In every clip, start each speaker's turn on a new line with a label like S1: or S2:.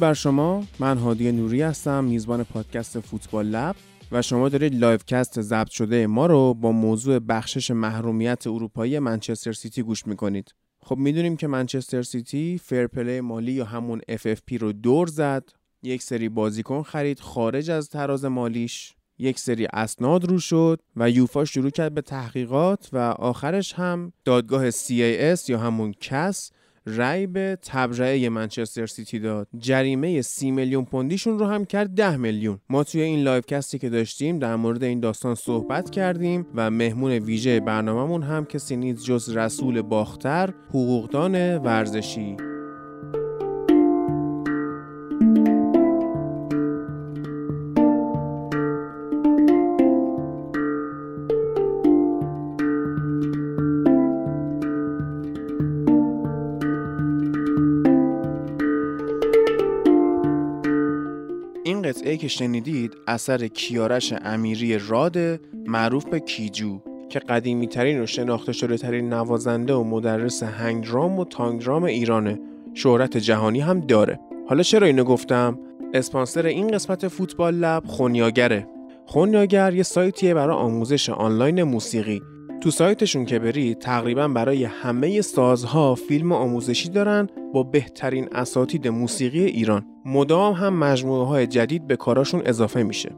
S1: بر شما. من هادی نوری هستم میزبان پادکست فوتبال لب و شما دارید live cast ضبط شده ما رو با موضوع بخشش محرومیت اروپایی منچستر سیتی گوش می‌کنید. خب می‌دونیم که منچستر سیتی fair play مالی یا همون FFP رو دور زد. یک سری بازیکن خرید خارج از تراز مالیش. یک سری اسناد رو شد و یوفا شروع کرد به تحقیقات و آخرش هم دادگاه CAS یا همون کس رأی به تبرئه منچستر سیتی داد. جریمه سی میلیون پوندیشون رو هم کرد ده میلیون. ما توی این live cast ی که داشتیم در مورد این داستان صحبت کردیم و مهمون ویژه برنامهمون هم کسی نیست جز رسول باختر حقوقدان ورزشی. قطعه که شنیدید اثر کیارش امیری راده معروف به کیجو. که قدیمی ترین و شناخته شده ترین نوازنده و مدرس هنگرام و تانگرام ایرانه. شهرت جهانی هم داره. حالا چرا اینو گفتم؟ اسپانسر این قسمت فوتبال لب خونیاگره. خونیاگر یه سایتیه برای آموزش آنلاین موسیقی. تو سایتشون که برید تقریبا برای همه سازها فیلم آموزشی دارن با بهترین اساتید موسیقی ایران. مدام هم مجموعه های جدید به کاراشون اضافه میشه.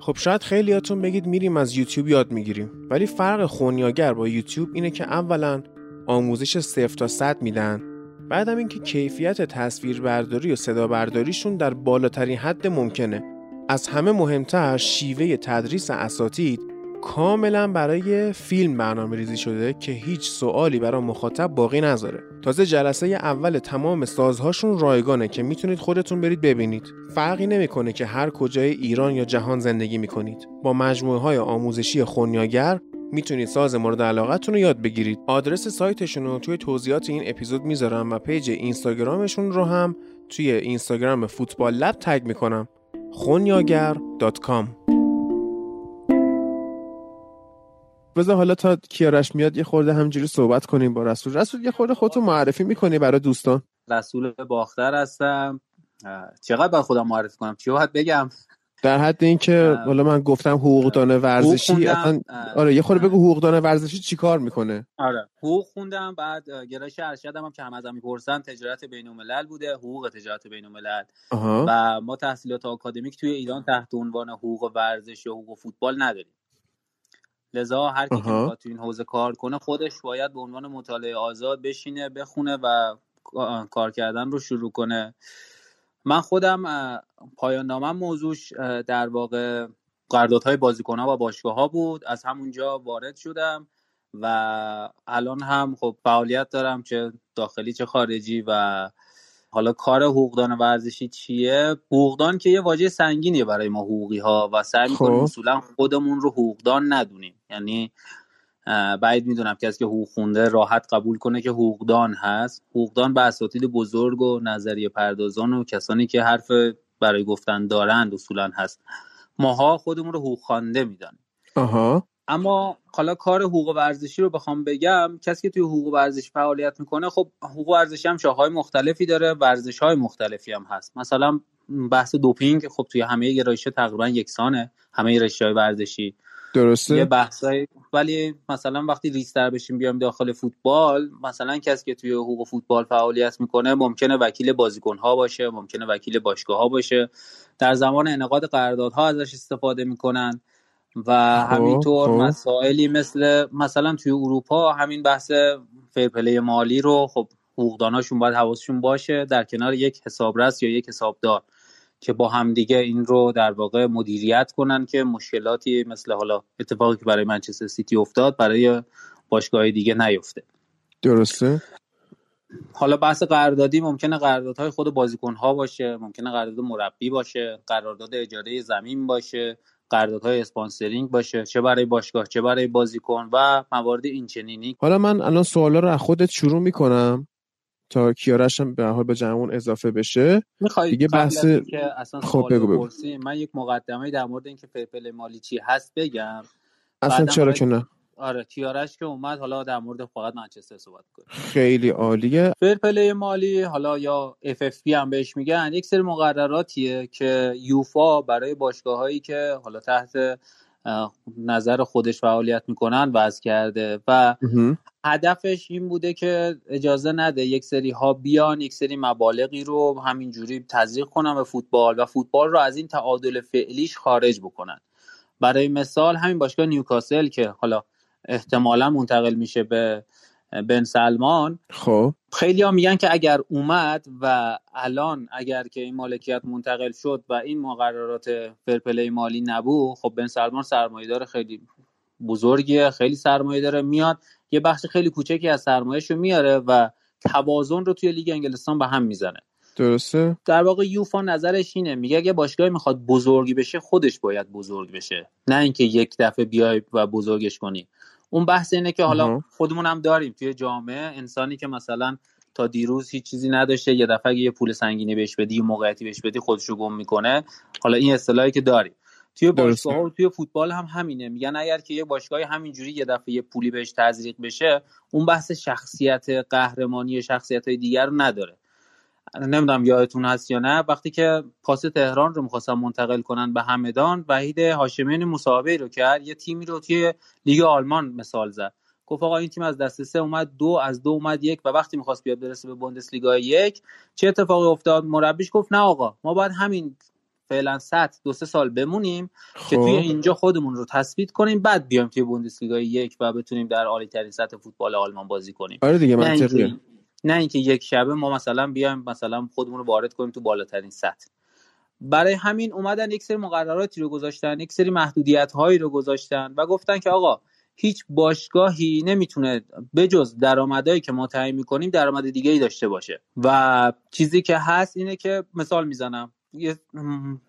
S1: خب شاید خیلیاتون بگید میریم از یوتیوب یاد می‌گیریم. ولی فرق خونیاگر با یوتیوب اینه که اولا آموزش صفر تا صد میدن. بعدم اینکه کیفیت تصویربرداری و صدا برداریشون در بالاترین حد ممکنه. از همه مهمتر شیوه تدریس اساتید کاملا برای فیلم برنامه ریزی شده که هیچ سوالی برای مخاطب باقی نذاره. تازه جلسه اول تمام سازهاشون رایگانه که می‌تونید خودتون برید ببینید. فرقی نمی‌کنه که هر کجای ایران یا جهان زندگی می‌کنید. با مجموعه های آموزشی خونیاگر می‌تونید ساز مورد علاقتون رو یاد بگیرید. آدرس سایتشون رو توی توضیحات این اپیزود می‌ذارم و پیج اینستاگرامشون رو هم توی اینستاگرام فوتبال لب تگ می‌کنم. خونیاگر.com بذار حالا تا کیارش میاد یه خورده همجوری صحبت کنیم با رسول. رسول یه خورده خودتو معرفی می‌کنی برای دوستان.
S2: رسول باختر هستم. چقدر باید خودم معرفی کنم؟ چی باید بگم؟
S1: در حد اینکه حالا من گفتم حقوقدان ورزشی اصلا آره یه خورده بگو حقوقدان ورزشی چیکار می‌کنه؟
S2: آره. حقوق خوندم بعد گرایش ارشدم هم که هم ازم می‌پرسن تجارت بین الملل بوده حقوق تجارت بین الملل و ما تحصیلات آکادمیک توی ایران تحت عنوان حقوق ورزش و حقوق فوتبال نداریم. لذا هر کی که تو این حوزه کار کنه خودش باید به عنوان مطالعه آزاد بشینه بخونه و کار کردن رو شروع کنه. من خودم پایان نامم موضوعش در واقع قراردادهای بازیکن‌ها و باشگاه ها بود. از همونجا وارد شدم و الان هم خب فعالیت دارم چه داخلی چه خارجی و حالا کار حقوقدان ورزشی چیه؟ حقوقدان که یه واژه سنگینیه برای ما حقوقی ها و سعی می‌کنیم اصولا خودمون رو حقوقدان ندونیم. یعنی بعید می‌دونم کسی که حقوق خونده راحت قبول کنه که حقوقدان هست. حقوقدان به اساتید بزرگ و نظریه پردازان و کسانی که حرف برای گفتن دارند اصولا هست. ماها خودمون رو حقوق خوانده می‌دانیم.
S1: آها.
S2: اما حالا کار حقوق ورزشی رو بخوام بگم کسی که توی حقوق ورزشی فعالیت می‌کنه خب حقوق ورزشی هم شاخه‌های مختلفی داره ورزش های مختلفی هم هست. مثلا بحث دوپینگ خب توی همه گرایش تقریبا یکسانه همه رشته ورزشی.
S1: درسته؟
S2: یه بحثای ولی مثلا وقتی ریستر بشیم بیام داخل فوتبال مثلا کسی که توی حقوق فوتبال فعالیت می‌کنه ممکنه وکیل بازیکن ها باشه ممکنه وکیل باشگاه ها باشه. در زمان انعقاد قراردادها ازش استفاده می‌کنن. و همینطور مسائلی مثل مثلا توی اروپا همین بحث فرپلی مالی رو خب حقوقداناشون باید حواسشون باشه در کنار یک حسابرس یا یک حسابدار که با همدیگه این رو در واقع مدیریت کنن که مشکلاتی مثل حالا اتفاقی که برای منچستر سیتی افتاد برای باشگاه دیگه نیفته.
S1: درسته؟
S2: حالا بحث قراردادی ممکنه قراردادهای خود بازیکنها باشه ممکنه قرارداد مربی باشه قرارداد اجاره زمین باشه قراردادهای اسپانسرینگ باشه چه برای باشگاه چه برای بازیکن و موارد اینچنینی.
S1: حالا من الان سوالا رو از خودت شروع می‌کنم تا کیارش هم به حال به جمعون اضافه بشه.
S2: دیگه بحث که اصلا خب بگو بگو. من یک مقدمه در مورد اینکه فرپل مالی چی هست بگم.
S1: اصلا چرا که نه؟
S2: آره کیارش که اومد حالا در مورد فقط منچستر صحبت کنیم.
S1: خیلی عالیه.
S2: فر مالی حالا یا FFP هم بهش میگن یک سری مقرراتیه که یوفا برای باشگاه هایی که حالا تحت نظر خودش فعالیت می‌کنن وضع کرده و هدفش این بوده که اجازه نده یک سری ها بیان یک سری مبالغی رو همینجوری تزریق کنن به فوتبال و فوتبال رو از این تعادل فعلیش خارج بکنن. برای مثال همین باشگاه نیوکاسل که حالا احتمالا منتقل میشه به بن سلمان.
S1: خب.
S2: خیلی ها میگن که اگر اومد و الان اگر که این مالکیت منتقل شد و این مقررات فرپلی مالی نبود خب بن سلمان سرمایه خیلی بزرگیه خیلی سرمایه داره میاد. یه بخش خیلی کوچکی از سرمایهش رو میاره و توازن رو توی لیگ انگلستان به هم می‌زنه.
S1: درسته؟
S2: در واقع یوفا نظرش اینه. میگه اگه باشگاهی می‌خواد بزرگی بشه خودش باید بزرگ بشه. نه اینکه یک دفعه بیای و بزرگش کنی. اون بحث اینه که حالا خودمون هم داریم توی جامعه انسانی که مثلا تا دیروز هیچ چیزی نداشته یه دفعه یه پول سنگینی بهش بدی یه موقعیتی بهش بدی خودشو گم می‌کنه. حالا این اصطلاحی که داریم. توی باشگاه و توی فوتبال هم همینه. میگن اگر که یه باشگاهی همینجوری یه دفعه یه پولی بهش تزریق بشه اون بحث شخصیت قهرمانی شخصیت های دیگر رو نداره. نمی‌دونم یادتون هست یا نه وقتی که پاس تهران رو می‌خواستن منتقل کنن به همدان وحید هاشمیان مصاحبه رو کرد یه تیمی رو توی لیگ آلمان مثال زد. گفت آقا این تیم از دست سه اومد دو از دو اومد یک و وقتی می‌خواست بیاد برسه به بوندسلیگا یک چه اتفاقی افتاد؟ مربیش گفت نه آقا ما باید همین فعلا سطح دو سه سال بمونیم که توی خب. اینجا خودمون رو تثبیت کنیم بعد بیایم توی بوندسلیگا یک و بتونیم در عالی ترین سطح فوتبال آلمان بازی کنیم.
S1: آره دیگه منطقیه.
S2: نه اینکه یک شبه ما مثلا بیایم مثلا خودمون رو وارد کنیم تو بالاترین سطح. برای همین اومدن یک سری مقرراتی رو گذاشتن یک سری محدودیت هایی رو گذاشتن و گفتن که آقا هیچ باشگاهی نمی‌تونه بجز درآمدایی که ما تعیین می‌کنیم درآمد دیگه ای داشته باشه. و چیزی که هست اینه که مثال می‌زنم یه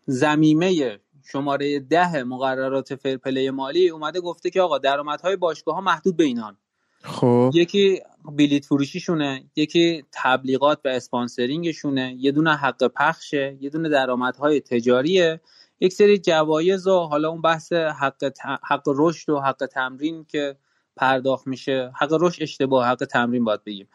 S2: زمیمه شماره ده مقررات فرپلی مالی اومده گفته که آقا درآمدهای باشگاه ها محدود به اینان.
S1: خب.
S2: یکی بلیت فروشیشونه یکی تبلیغات و اسپانسرینگشونه یه دونه حق پخشه یه دونه درآمدهای تجاریه. یک سری جوایز و حالا اون بحث حق, حق رشد و حق تمرین که پرداخت میشه. حق رشد اشتباه حق تمرین باید بگیم.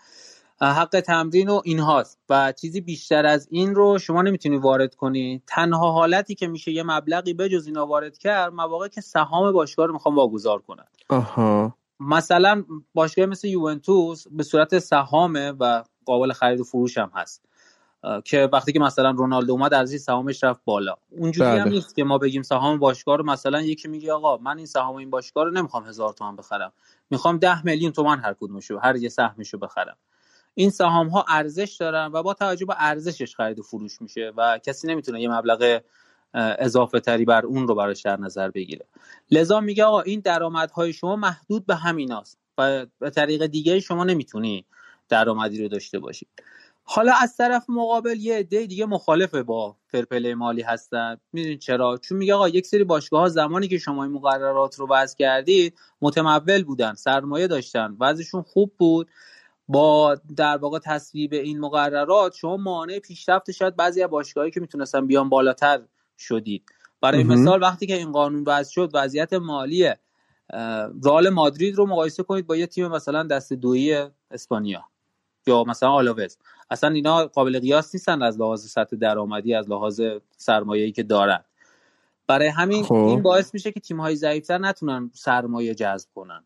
S2: حق تمرین و این هاست. و چیزی بیشتر از این رو شما نمی‌تونی وارد کنی. تنها حالتی که میشه یه مبلغی بجز اینا وارد کرد مواقعی که سهام باشگاه رو می‌خوام واگذار کنن
S1: آها.
S2: مثلا باشگاه مثل یوونتوس به صورت سهامه و قابل خرید و فروش هم هست. که وقتی که مثلا رونالدو اومد از این سهامش رفت بالا. اونجوری هم بله. نیست که ما بگیم سهام باشگاه رو مثلا یکی میگه آقا من این سهام این باشگاه رو نمی‌خوام هزار تومن بخرم. می‌خوام ده میلیون تومن هر کدومشو هر یه سهمشو بخرم. این سهام ها ارزش دارن و با توجه به ارزشش خرید و فروش میشه و کسی نمی‌تونه یه مبلغ اضافه تری بر اون رو براش در نظر بگیره. لذا میگه آقا این درآمدهای شما محدود به همیناست و به طریق دیگه شما نمی‌تونی درآمدی رو داشته باشید حالا از طرف مقابل یه عده دیگه مخالفه با فرپل مالی هستن. می‌دونید چرا؟ چون میگه آقا یک سری باشگاه ها زمانی که شما این مقررات رو وضع کردید متمول بودن سرمایه داشتن وضعشون خوب بود. با در واقع تصویب این مقررات شما مانع پیشرفت شاید بعضی از باشگاهایی که می‌تونستن بیان بالاتر شدید. برای مثال وقتی که این قانون وضع شد وضعیت مالی رال مادرید رو مقایسه کنید با یه تیم مثلا دست دویی اسپانیا یا مثلا آلاوز. اصلا اینا قابل قیاس نیستن از لحاظ سطح درآمدی از لحاظ سرمایه‌ای که دارن. برای همین خب. این باعث میشه که تیم های ضعیفتر نتونن سرمایه جذب کنن.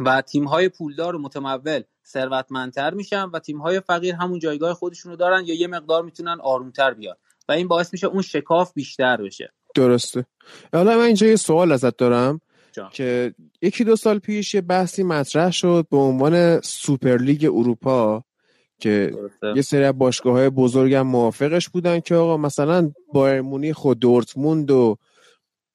S2: و تیم های پولدار و متمول ثروتمندتر میشن و تیم های فقیر همون جایگاه خودشونو دارن یا یه مقدار می‌تونن آرومتر بیاد و این باعث میشه اون شکاف بیشتر بشه.
S1: درسته. حالا من اینجا یه سوال ازت دارم که یکی دو سال پیش یه بحثی مطرح شد به عنوان سوپرلیگ اروپا که یه سری از باشگاه های بزرگ هم موافقش بودن که آقا مثلا بایرن مونیخ و دورتموند و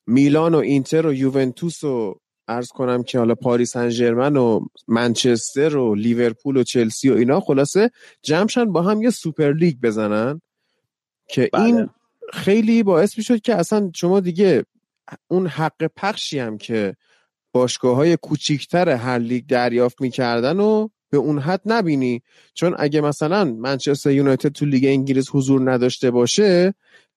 S1: میلان و اینتر و یوونتوس و عرض کنم که حالا پاریس سن و منچستر و لیورپول و چلسی و اینا خلاصه جمع شن با هم یه سوپر لیگ بزنن. که بله. این خیلی باعث می‌شد که اصلا شما دیگه اون حق پخشی هم که باشگاه های کوچیکتر هر لیگ دریافت می‌کردن و به اون حد نبینی چون اگه مثلا منچستر یونایتد تو لیگ انگلیس حضور نداشته باشه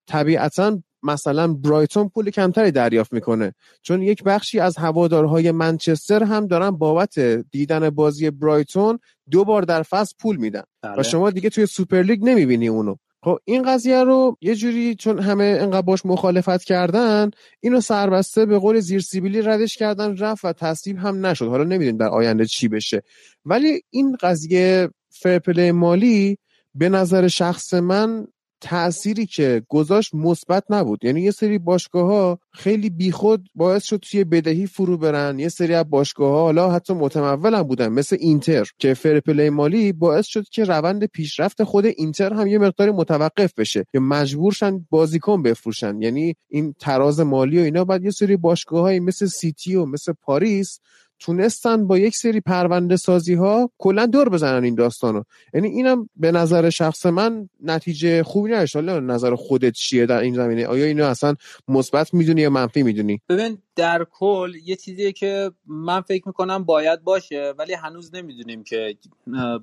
S1: طبیعتا مثلا برایتون پول کمتری دریافت می‌کنه چون یک بخشی از هوادارهای منچستر هم دارن بابت دیدن بازی برایتون دو بار در فصل پول میدن و بله. شما دیگه توی سوپرلیگ نمی‌بینی اونو خب این قضیه رو یه جوری چون همه انقدر باش مخالفت کردن اینو سربسته به قول زیر سیبیلی ردش کردن رفت و تصویب هم نشد. حالا نمی‌دونیم در آینده چی بشه. ولی این قضیه fair play مالی به نظر شخص من تأثیری که گذاشت مثبت نبود. یعنی یه سری باشگاه ها خیلی بیخود باعث شد توی بدهی فرو برن. یه سری از باشگاه ها حالا حتی متمول هم بودن مثل اینتر که fair play مالی باعث شد که روند پیشرفت خود اینتر هم یه مقداری متوقف بشه که مجبور شن بازیکن بفروشن. یعنی این تراز مالی و اینا بعد یه سری باشگاه مثل سیتی و مثل پاریس تونستن با یک سری پرونده سازی ها کلا دور بزنن این داستانو. یعنی اینم به نظر شخص من نتیجه خوبی نداشت. حالا نظر خودت چیه در این زمینه؟ آیا اینو اصلا مثبت می‌دونی یا منفی می‌دونی؟
S2: ببین در کل یه چیزیه که من فکر می‌کنم باید باشه ولی هنوز نمی‌دونیم که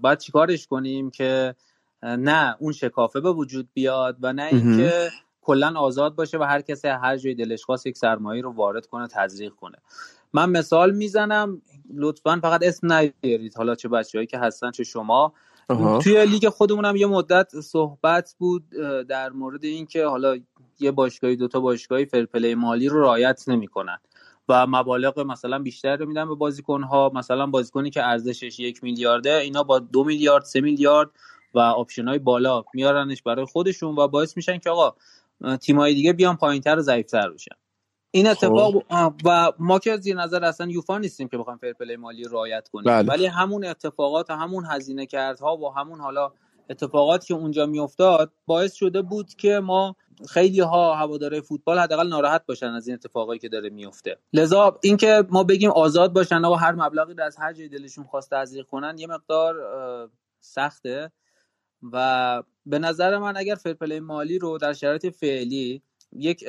S2: باید چیکارش کنیم که نه اون شکافه به وجود بیاد و نه اینکه کلا آزاد باشه و هر کسی هر جای دلش خواست یک سرمایه رو وارد کنه تزریق کنه. من مثال می‌زنم لطفا فقط اسم نیارید. حالا چه بچههایی که هستن چه شما. توی لیگ خودمونم یه مدت صحبت بود در مورد اینکه حالا یه باشگاهی دوتا باشگاهی فرپلی مالی رو رعایت نمی‌کنن و مبالغ مثلا بیشتر رو میدن به بازیکن ها مثلا بازیکنی که ارزشش یک میلیارده اینا با دو میلیارد سه میلیارد و option های بالا میارنش برای خودشون و باعث میشن که آقا تیمای دیگه بیان پایینتر و ضعیفتر بشن. این خب. اتفاق و ما که از نظر اصلا یوفا نیستیم که بخوایم fair play مالی رعایت کنیم بله. ولی همون اتفاقات و همون هزینه کردها و همون حالا اتفاقاتی که اونجا میافتاد باعث شده بود که ما خیلی ها هواداره فوتبال حداقل ناراحت باشن از این اتفاقایی که داره میفته لذا اینکه ما بگیم آزاد باشن و هر مبلغی از هر جای دلشون خواست تزریق کنن یه مقدار سخته و به نظر من اگر فرپلی مالی رو در شرایط فعلی یک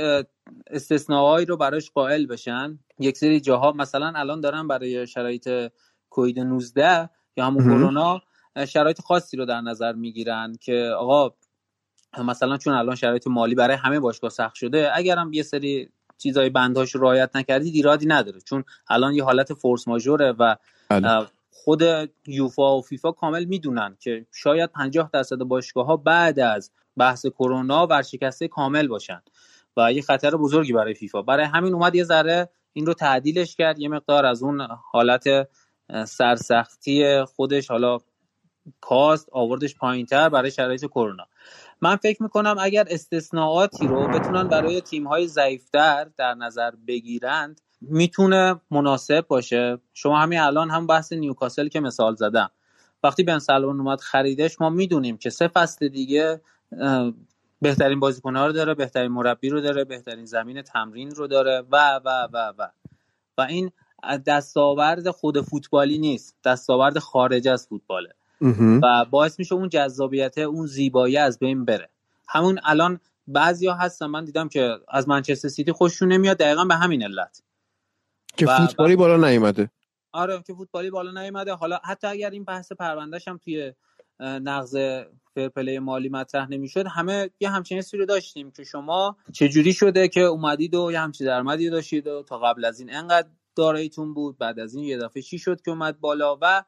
S2: استثناهایی رو براش قائل بشن. یک سری جاها مثلا الان دارن برای شرایط کوید 19 یا همون کرونا شرایط خاصی رو در نظر می‌گیرن که آقا مثلا چون الان شرایط مالی برای همه باشگاه سخت شده اگرم یه سری چیزای بندهاش رعایت نکردی ایرادی نداره. چون الان یه حالت فورس ماژوره و بله. خود یوفا و فیفا کامل می‌دونن که شاید 50 درصد باشگاه ها بعد از بحث کرونا ورشکسته کامل باشن. و یه خطر بزرگی برای فیفا. برای همین اومد یه ذره این رو تعدیلش کرد یه مقدار از اون حالت سرسختی خودش حالا کاست آوردش پایینتر برای شرایط کرونا. من فکر می‌کنم اگر استثناءاتی رو بتونن برای تیم های ضعیفتر در نظر بگیرند می‌تونه مناسب باشه. شما همین الان هم بحث نیوکاسل که مثال زدم. وقتی بن سلمان اومد خریدش ما می‌دونیم که سه فصل دیگه بهترین بازیکنها رو داره بهترین مربی رو داره بهترین زمین تمرین رو داره و و و و. و این دستاورد خود فوتبالی نیست دستاورد خارج از فوتباله. و باعث میشه اون جذابیت اون زیبایی از بین بره. همون الان بعضیا هستن من دیدم که از منچستر سیتی خوششون نمیاد دقیقا به همین علت.
S1: که فوتبالی بالا نیومده.
S2: آره که فوتبالی بالا نیومده. حالا حتی اگر این بحث پروندهش هم توی نقض فرپلی مالی مطرح نمی‌شد. همه یه همچین حسی رو داشتیم که شما چجوری شده که اومدید و یه همچین درآمدی داشتید و تا قبل از این انقدر داراییتون بود بعد از این یه دفعه چی شد که اومد بالا و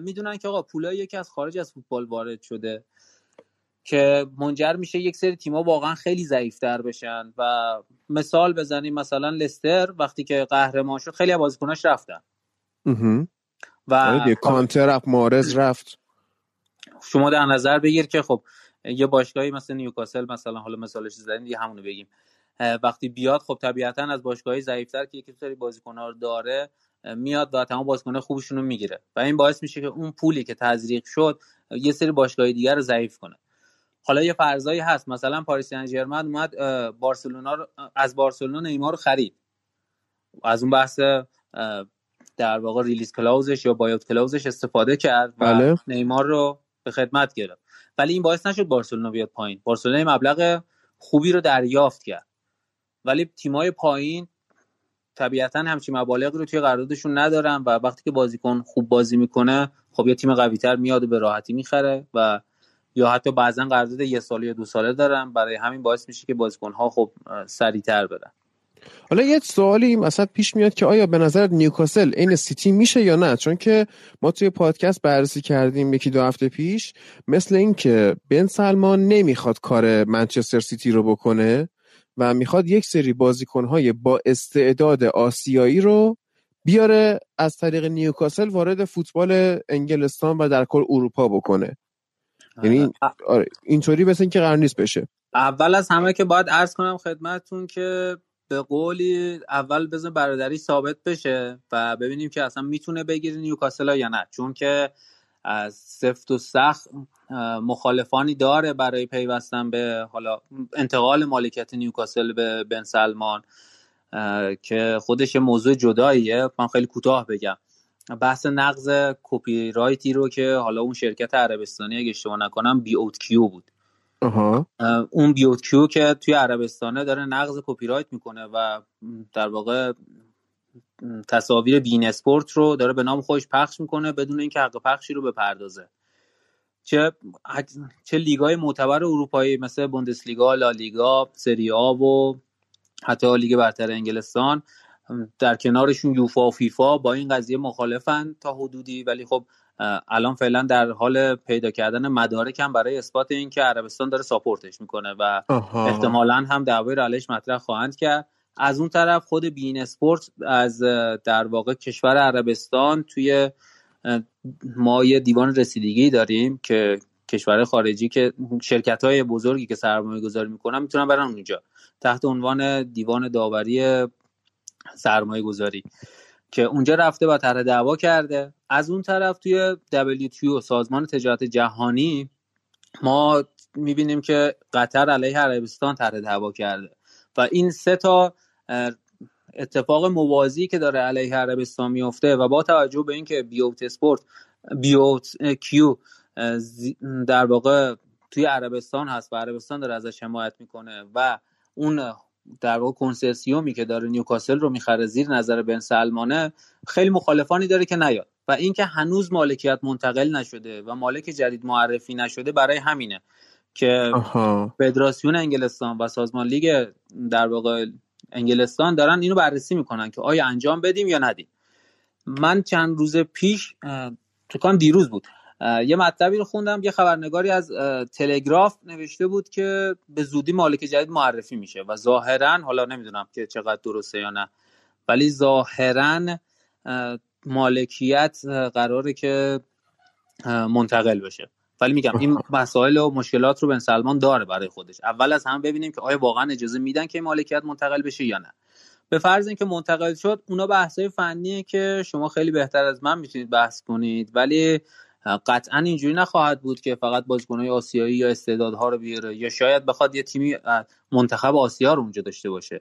S2: می‌دونن که آقا پولایی که از خارج از فوتبال وارد شده که منجر میشه یک سری تیم‌ها واقعا خیلی ضعیفتر بشن و مثال بزنیم مثلا لستر وقتی که قهرمان شد خیلی بازیکناش رفتن.
S1: و آره کانتر رفت مارز رفت.
S2: شما در نظر بگیر که خب یه باشگاهی مثل نیوکاسل مثلا حالا مثالش زدیم دیگه همونو بگیم. وقتی بیاد خب طبیعتا از باشگاهی ضعیفتر که یکی سری بازیکن‌ها رو داره میاد و تمام بازیکن خوبشون رو می‌گیره. و این باعث میشه که اون پولی که تزریق شد یه سری باشگاهی دیگر رو ضعیف کنه. حالا یه فرضایی هست. مثلا پاریس سن ژرمن اومد بارسلونا رو از بارسلونا نیمار رو خرید. از اون بحث در واقع ریلیز کلاوزش یا بایوت کلاوزش استفاده کرد و بله. نیمار رو به خدمت گرفت. ولی این باعث نشد بارسلونا بیاد پایین. بارسلونا مبلغ خوبی رو دریافت کرد. ولی تیمای پایین طبیعتا همچین مبالغی رو توی قراردادشون ندارن و وقتی که بازیکن خوب بازی می‌کنه خب یه تیم قویتر میاد و به راحتی می‌خره و یا حتی بعضا قرارداد یه ساله یا دو ساله دارن. برای همین باعث میشه که بازیکنها خب سریعتر برن.
S1: حالا یه سوالی مثلا پیش میاد که آیا به نظر نیوکاسل این سیتی میشه یا نه؟ چون که ما توی پادکست بررسی کردیم یکی دو هفته پیش مثل اینکه بن سلمان نمی‌خواد کار منچستر سیتی رو بکنه و می‌خواد یک سری بازیکنهای با استعداد آسیایی رو بیاره از طریق نیوکاسل وارد فوتبال انگلستان و در کل اروپا بکنه. یعنی آره اینطوری مثل اینکه قرار نیست بشه.
S2: اول از همه که باید عرض کنم خدمتتون که به قولی اول بزن برادری ثابت بشه و ببینیم که اصلا می‌تونه بگیره نیوکاسل یا نه. چون که از سفت و سخت مخالفانی داره برای پیوستن به حالا انتقال مالکیت نیوکاسل به بن سلمان که خودش موضوع جداییه. من خیلی کوتاه بگم. بحث نقض کپی رایتی رو که حالا اون شرکت عربستانی اگه اشتباه نکنم beoutQ بود. اون beoutQ که توی عربستانه داره نقض کپی رایت می‌کنه و در واقع تصاویر beIN Sport رو داره به نام خودش پخش می‌کنه بدون اینکه حق پخشی رو بپردازه. چه چه لیگای معتبر اروپایی مثل بوندسلیگا، لالیگا، سری آ و حتی لیگ برتر انگلستان در کنارشون یوفا و فیفا با این قضیه مخالفن تا حدودی. ولی خب الان فعلا در حال پیدا کردن مدارک هم برای اثبات این که عربستان داره ساپورتش می‌کنه و احتمالا هم دعوای رالش مطرح خواهند کرد. از اون طرف خود بین اسپورت از در واقع کشور عربستان توی ما یه دیوان رسیدگی داریم که کشور خارجی که شرکت های بزرگی که سرمایه گذاری می‌کنن می‌تونن برن اونجا تحت عنوان دیوان داوری سرمایه گذاری که اونجا رفته و طرح دعوا کرده. از اون طرف توی WTO سازمان تجارت جهانی ما می‌بینیم که قطر علیه عربستان طرح دعوا کرده. و این سه تا اتفاق موازی که داره علیه عربستان میفته و با توجه به اینکه بیوت اسپورت بیوت کیو در واقع توی عربستان هست و عربستان داره ازش حمایت می‌کنه و اون در واقع کنسرسیومی که داره نیوکاسل رو می‌خره زیر نظر بن سلمانه خیلی مخالفانی داره که نیاد. و اینکه هنوز مالکیت منتقل نشده و مالک جدید معرفی نشده برای همینه که فدراسیون انگلستان و سازمان لیگ در واقع انگلستان دارن اینو بررسی می‌کنن که آیا انجام بدیم یا ندیم. من چند روز پیش تو دیروز بود. یه مطلبی رو خوندم یه خبرنگاری از تلگراف نوشته بود که به زودی مالک جدید معرفی میشه و ظاهرا حالا نمی‌دونم که چقدر درسته یا نه ولی ظاهرا مالکیت قراره که منتقل بشه. ولی میگم این مسائل و مشکلات رو بن سلمان داره برای خودش. اول از هم ببینیم که آیا واقعا اجازه میدن که مالکیت منتقل بشه یا نه. به فرض اینکه منتقل شد اونا بحثای فنیه که شما خیلی بهتر از من می‌تونید بحث کنید ولی قطعا اینجوری نخواهد بود که فقط بازیکنهای آسیایی یا استعدادها رو بیاره یا شاید بخواد یه تیمی منتخب آسیا رو اونجا داشته باشه.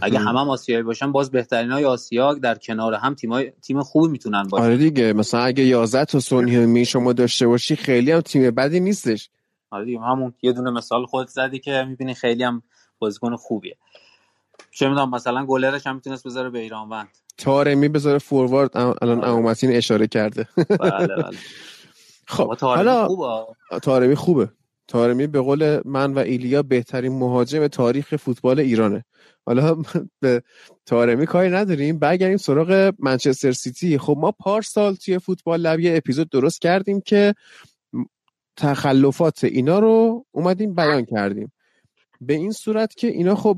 S2: اگه همه هم آسیایی باشن باز بهترین های آسیا در کنار هم تیم تیم خوبی می‌تونن باشن.
S1: آره دیگه مثلا اگه 11 تا سونی می شما داشته باشی خیلی هم تیم بدی نیستش.
S2: آره دیگه همون یه دونه مثال خود زدی که می‌بینی خیلی هم بازیکن خوبیه. چه می‌دونم مثلا گلرش هم می‌تونست بذاره به ایران وند.
S1: تارمی بذاره فوروارد الان آره. امامتین اشاره کرده.
S2: بله بله.
S1: خب حالا تارمی خوبه. تارمی به قول من و ایلیا بهترین مهاجم تاریخ فوتبال ایرانه. حالا به تارمی کاری نداریم. برگردیم سراغ منچستر سیتی. خب ما پارسال توی فوتبال لب یه اپیزود درست کردیم که تخلفات اینا رو اومدیم بیان کردیم. به این صورت که اینا خب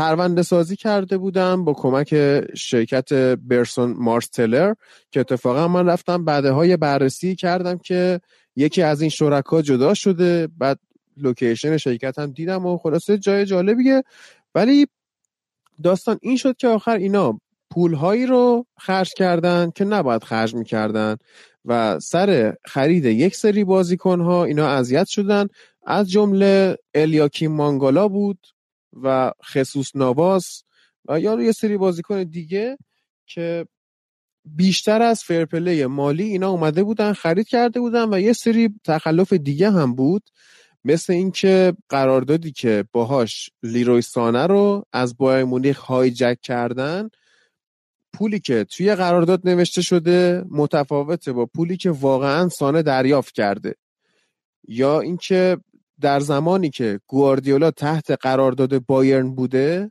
S1: پرونده سازی کرده بودم با کمک شرکت برسون مارستلر که اتفاقا من رفتم بعدهای بررسی کردم که یکی از این شرکا جدا شده بعد لوکیشن شرکت هم دیدم و خلاصه جای جالبیه. ولی داستان این شد که آخر اینا پولهایی رو خرج کردن که نباید خرج می‌کردن و سر خرید یک سری بازیکن ها اینا اذیت شدن. از جمله الیاکیم مانگالا بود. و خصوص نواس و یا یه سری بازیکن دیگه که بیشتر از فرپله مالی اینا اومده بودن خرید کرده بودن و یه سری تخلف دیگه هم بود. مثل اینکه قراردادی که باهاش لیروی سانه رو از بایر مونیخ هایجک کردن پولی که توی قرارداد نوشته شده متفاوته با پولی که واقعا سانه دریافت کرده. یا اینکه در زمانی که گواردیولا تحت قرارداد بایرن بوده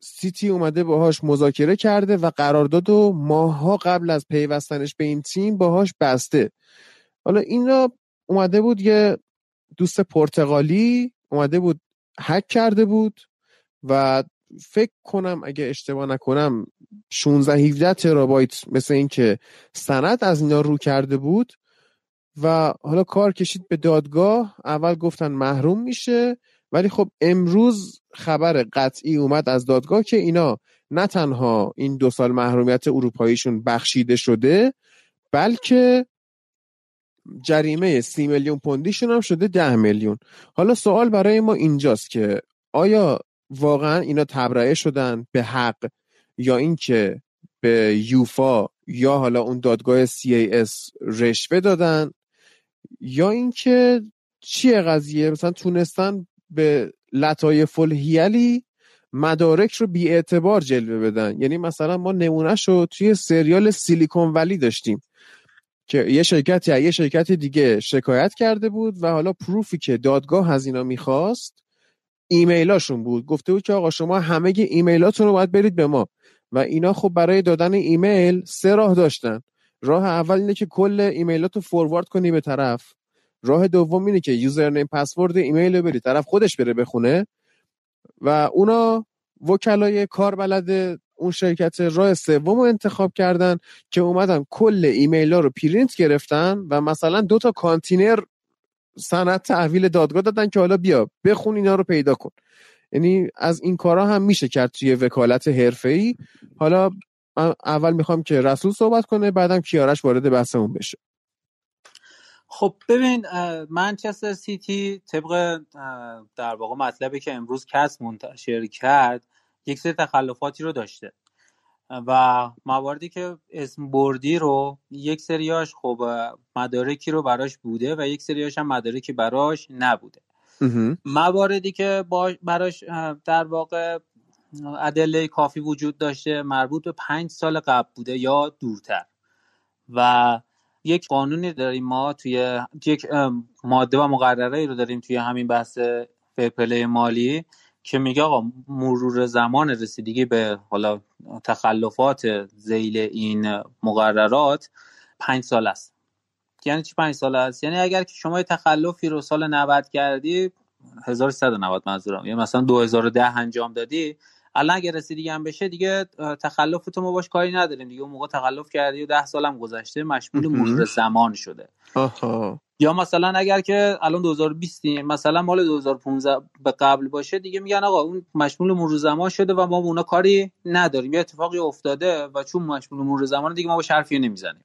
S1: سیتی اومده باهاش مذاکره کرده و قرارداد و ماهها قبل از پیوستنش به این تیم باهاش بسته. حالا اینا اومده بود یه دوست پرتغالی اومده بود هک کرده بود و فکر کنم اگه اشتباه نکنم 16 17 ترابایت مثل این که سند از اینا رو کرده بود و حالا کار کشید به دادگاه. اول گفتن محروم میشه ولی خب امروز خبر قطعی اومد از دادگاه که اینا نه تنها این دو سال محرومیت اروپاییشون بخشیده شده بلکه جریمه سی میلیون پوندیشون هم شده ده میلیون. حالا سوال برای ما اینجاست که آیا واقعا اینا تبرئه شدن به حق یا اینکه به یوفا یا حالا اون دادگاه CAS رشوه دادن؟ یا اینکه چیه قضیه؟ مثلا تونستن به لطایف الهیلی مدارک رو بی اعتبار جلوه بدن. یعنی مثلا ما نمونهش رو توی سریال سیلیکون ولی داشتیم که یه شرکت یا یه شرکت دیگه شکایت کرده بود و حالا پروفی که دادگاه از اینا می‌خواست ایمیلاشون بود. گفته بود که آقا شما همه ایمیلاتون رو باید بدید به ما. و اینا خب برای دادن ایمیل سه راه داشتن. راه اول اینه که کل ایمیلات رو forward کنی به طرف. راه دوم اینه که username password ایمیل رو بدی طرف خودش بره بخونه و اونا وکلای کار بلد اون شرکت راه سوم رو انتخاب کردن که اومدن کل ایمیل ها رو پرینت گرفتن و مثلا دو تا کانتینر سند تحویل دادگاه دادن که حالا بیا بخون اینا رو پیدا کن. یعنی از این کارا هم میشه کرد توی وکالت ای حالا اول می‌خوام که رسول صحبت کنه بعدم کیارش وارد بحثمون بشه.
S2: خب ببین منچستر سیتی طبق در واقع مطلبی که امروز کس منتشر کرد یک سری تخلفاتی رو داشته و مواردی که اسم بردی رو یک سریاش خب مدارکی رو براش بوده و یک سریاش هم مدارکی براش نبوده. مواردی که براش در واقع ادله کافی وجود داشته مربوط به پنج سال قبل بوده یا دورتر. و یک قانونی داریم ما توی یک ماده و مقرره رو داریم توی همین بحث فرپله مالی که میگه آقا مرور زمان رسیدگی به حالا تخلفات زیل این مقررات پنج سال است. یعنی چی پنج سال است؟ یعنی اگر که شما تخلفی رو سال 90 کردی 1190 منظورم. یعنی مثلا 2010 انجام دادی الان اگه رسیدگی هم بشه دیگه تخلف تو ما باش کاری نداریم دیگه. اون موقع تخلف کردی و 10 سالم گذشته مشمول مرور زمان شده. آها. یا مثلا اگر که الان 2020 مثلا مال 2015 به قبل باشه دیگه میگن آقا اون مشمول مرور زمان شده و ما به اونا کاری نداریم. یه اتفاقی افتاده و چون مشمول مرور زمان دیگه ما با حرفی نمی‌زنیم.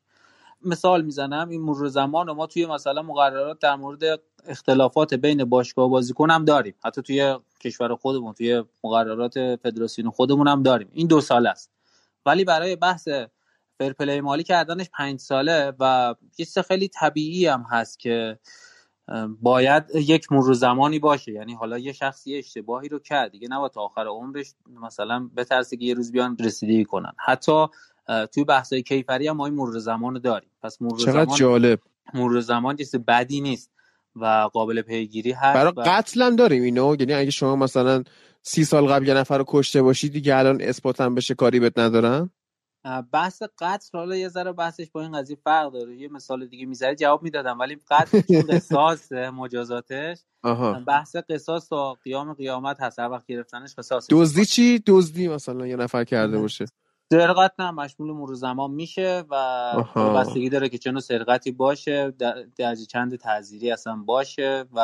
S2: مثال می‌زنم این مرور زمان ما توی مثلا مقررات در مورد اختلافات بین باشگاه و بازیکن هم داریم. حتی توی کشور خودمون توی مقررات فدراسیون خودمون هم داریم. این دو سال است. ولی برای بحث فرپلی مالی کردنش پنج ساله و یه خیلی طبیعی هم هست که باید یک مرور زمانی باشه. یعنی حالا یه شخصی اشتباهی رو کرد. دیگه نباید تا آخر عمرش مثلا بترسه که یه روز بیان رسیدگی کنن. حتی توی بحثای کیفری هم ما این مرور زمان داریم. پس مرور
S1: چقدر زمان جالب.
S2: مرور زمان چیز بدی نیست. و قابل پیگیری هست
S1: برای قتل هم داریم اینو. یعنی اگه شما مثلا سی سال قبل یه نفر رو کشته باشید دیگه الان اثبات هم بشه کاری بهت ندارن؟
S2: بحث قتل حالا یه ذره بحثش با این قضیه فرق داره. یه مثال دیگه می‌ذاری جواب می‌دادم ولی قتل قصاص مجازاتش. بحث قصاص تا قیام قیامت هست. هر وقت گرفتنش قصاص
S1: دزدی چی؟ دزدی مثلا یه نفر کرده باشه.
S2: سرقت نه مشمول مرور زمان میشه و بستگی داره که چنو سرقتی باشه درجه چند تعذیری اصلا باشه و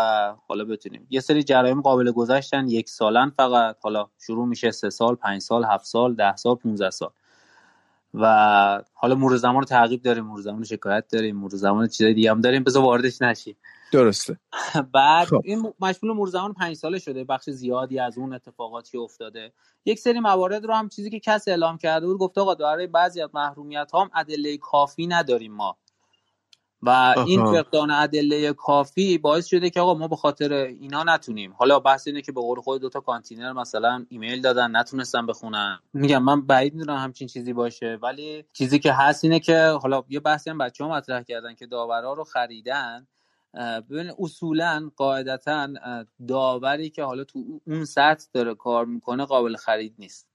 S2: حالا بتونیم. یه سری جرایم قابل گذشتن یک سالن فقط. حالا شروع میشه سه سال پنج سال هفت سال ده سال 15 سال. و حالا مرور زمان تعقیب داریم مرور زمان شکایت داریم مرور زمان چیزای دیگه هم داریم بذار واردش نشیم.
S1: درسته.
S2: بعد خب. این مشمول مرور زمان پنج ساله شده بخش زیادی از اون اتفاقاتی افتاده. یک سری موارد رو هم چیزی که CAS اعلام کرده بود گفته آقا برای بعضی از محرومیت هم ادله کافی نداریم ما. و آها. این فقدان ادله کافی باعث شده که آقا ما به خاطر اینا نتونیم. حالا بحث اینه که به قول خود دوتا کانتینر مثلا ایمیل دادن نتونستن بخونن. میگم من بعید می‌دونم همچین چیزی باشه ولی چیزی که هست اینه که حالا یه بحثی هم بچه ها مطرح کردن که داورا رو خریدن. ببین اصولا قاعدتا داوری که حالا تو اون سطح داره کار می‌کنه قابل خرید نیست.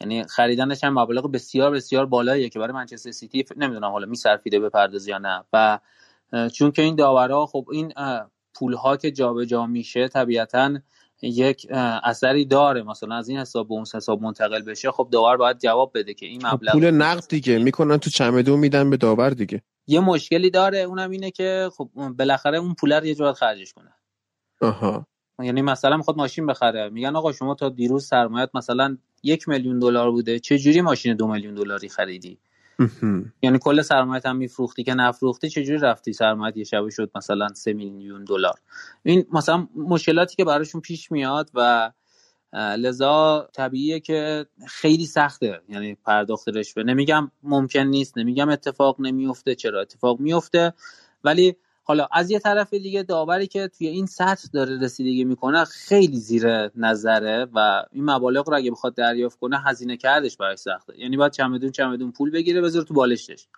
S2: یعنی خریدنش هم مبلغ بسیار بسیار بالاییه که برای منچستر سیتی نمی‌دونم حالا میصرفیده بپردازه یا نه. و چون که این داورها خب این پول ها که جابجا جا میشه طبیعتا یک اثری داره. مثلا از این حساب به اون حساب منتقل بشه خب داور باید جواب بده که این خب مبلغ
S1: پول نقد دیگه. می‌کنن تو چمدون میدن به داور دیگه.
S2: یه مشکلی داره اونم اینه که خب بالاخره اون پول رو یه جوری خرجش کنه.
S1: آها.
S2: یعنی مثلا می‌خواد ماشین بخره. میگن آقا شما تا دیروز سرمایت مثلا یک میلیون دلار بوده چه جوری ماشین دو میلیون دلاری خریدی؟ یعنی کل سرمایت هم میفروختی که نفروختی چجوری رفتی؟ سرمایت یه شبه شد مثلا سه میلیون دلار. این مثلا مشکلاتی که براشون پیش میاد و لذا طبیعیه که خیلی سخته. یعنی پرداخت رشوه. نمیگم ممکن نیست نمیگم اتفاق نمیفته. چرا اتفاق میفته؟ ولی حالا از یه طرف دیگه داوری که توی این سطح داره رسیدگی می‌کنه خیلی زیر نظره و این مبالغ رو اگه بخواد دریافت کنه هزینه کردش برای سخته. یعنی باید چمدون چمدون پول بگیره بذاره تو بالشتش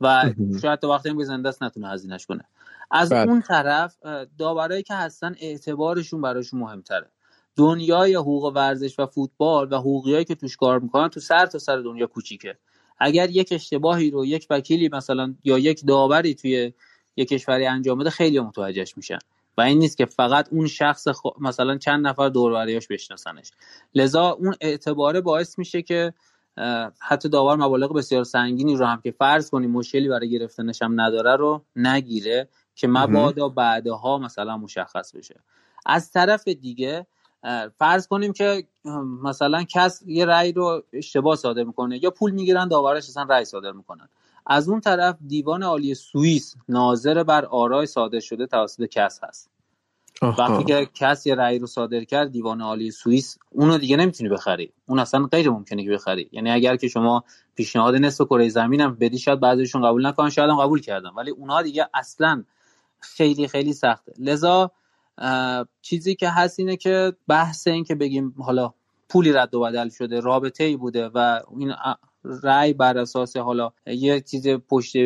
S2: و شاید تا وقتی هم که زنده است نتونه هزینهش کنه. از بله. اون طرف داورایی که هستن اعتبارشون براشون مهمتره. دنیای حقوق ورزش و فوتبال و حقوقیایی که توش کار می‌کنن تو سر تا سر دنیا کوچیکه. اگر یک اشتباهی رو یک وکیلی مثلا یا یک داوری توی یک کشوری انجام بده خیلی متوجهش میشن. و این نیست که فقط اون شخص مثلا چند نفر دور بشناسنش. لذا اون اعتباره باعث میشه که حتی داور مبالغ بسیار سنگینی رو هم که فرض کنیم مشکلی برای گرفتنش هم نداره رو نگیره که مبادا بعدها مثلا مشخص بشه. از طرف دیگه فرض کنیم که مثلا کس یه رأی رو اشتباه صادر می‌کنه یا پول می‌گیرن داورش اصلا رأی صادر می‌کنن. از اون طرف دیوان عالی سوئیس ناظر بر آرای صادر شده توسط کس هست. وقتی که کس یه رأی رو صادر کرد دیوان عالی سوئیس اونو دیگه نمی‌تونی بخری. اون اصلا غیر ممکنه که بخری. یعنی اگر که شما پیشنهاد نصف کره زمین هم بدی شاید بعضیشون قبول نکنن شاید هم قبول کردن. ولی اونها دیگه اصلا خیلی خیلی سخته. لذا چیزی که هست اینه که بحث این که بگیم حالا پولی رد و بدل شده رابطه ای بوده و این رأی بر اساس حالا یه چیز پشت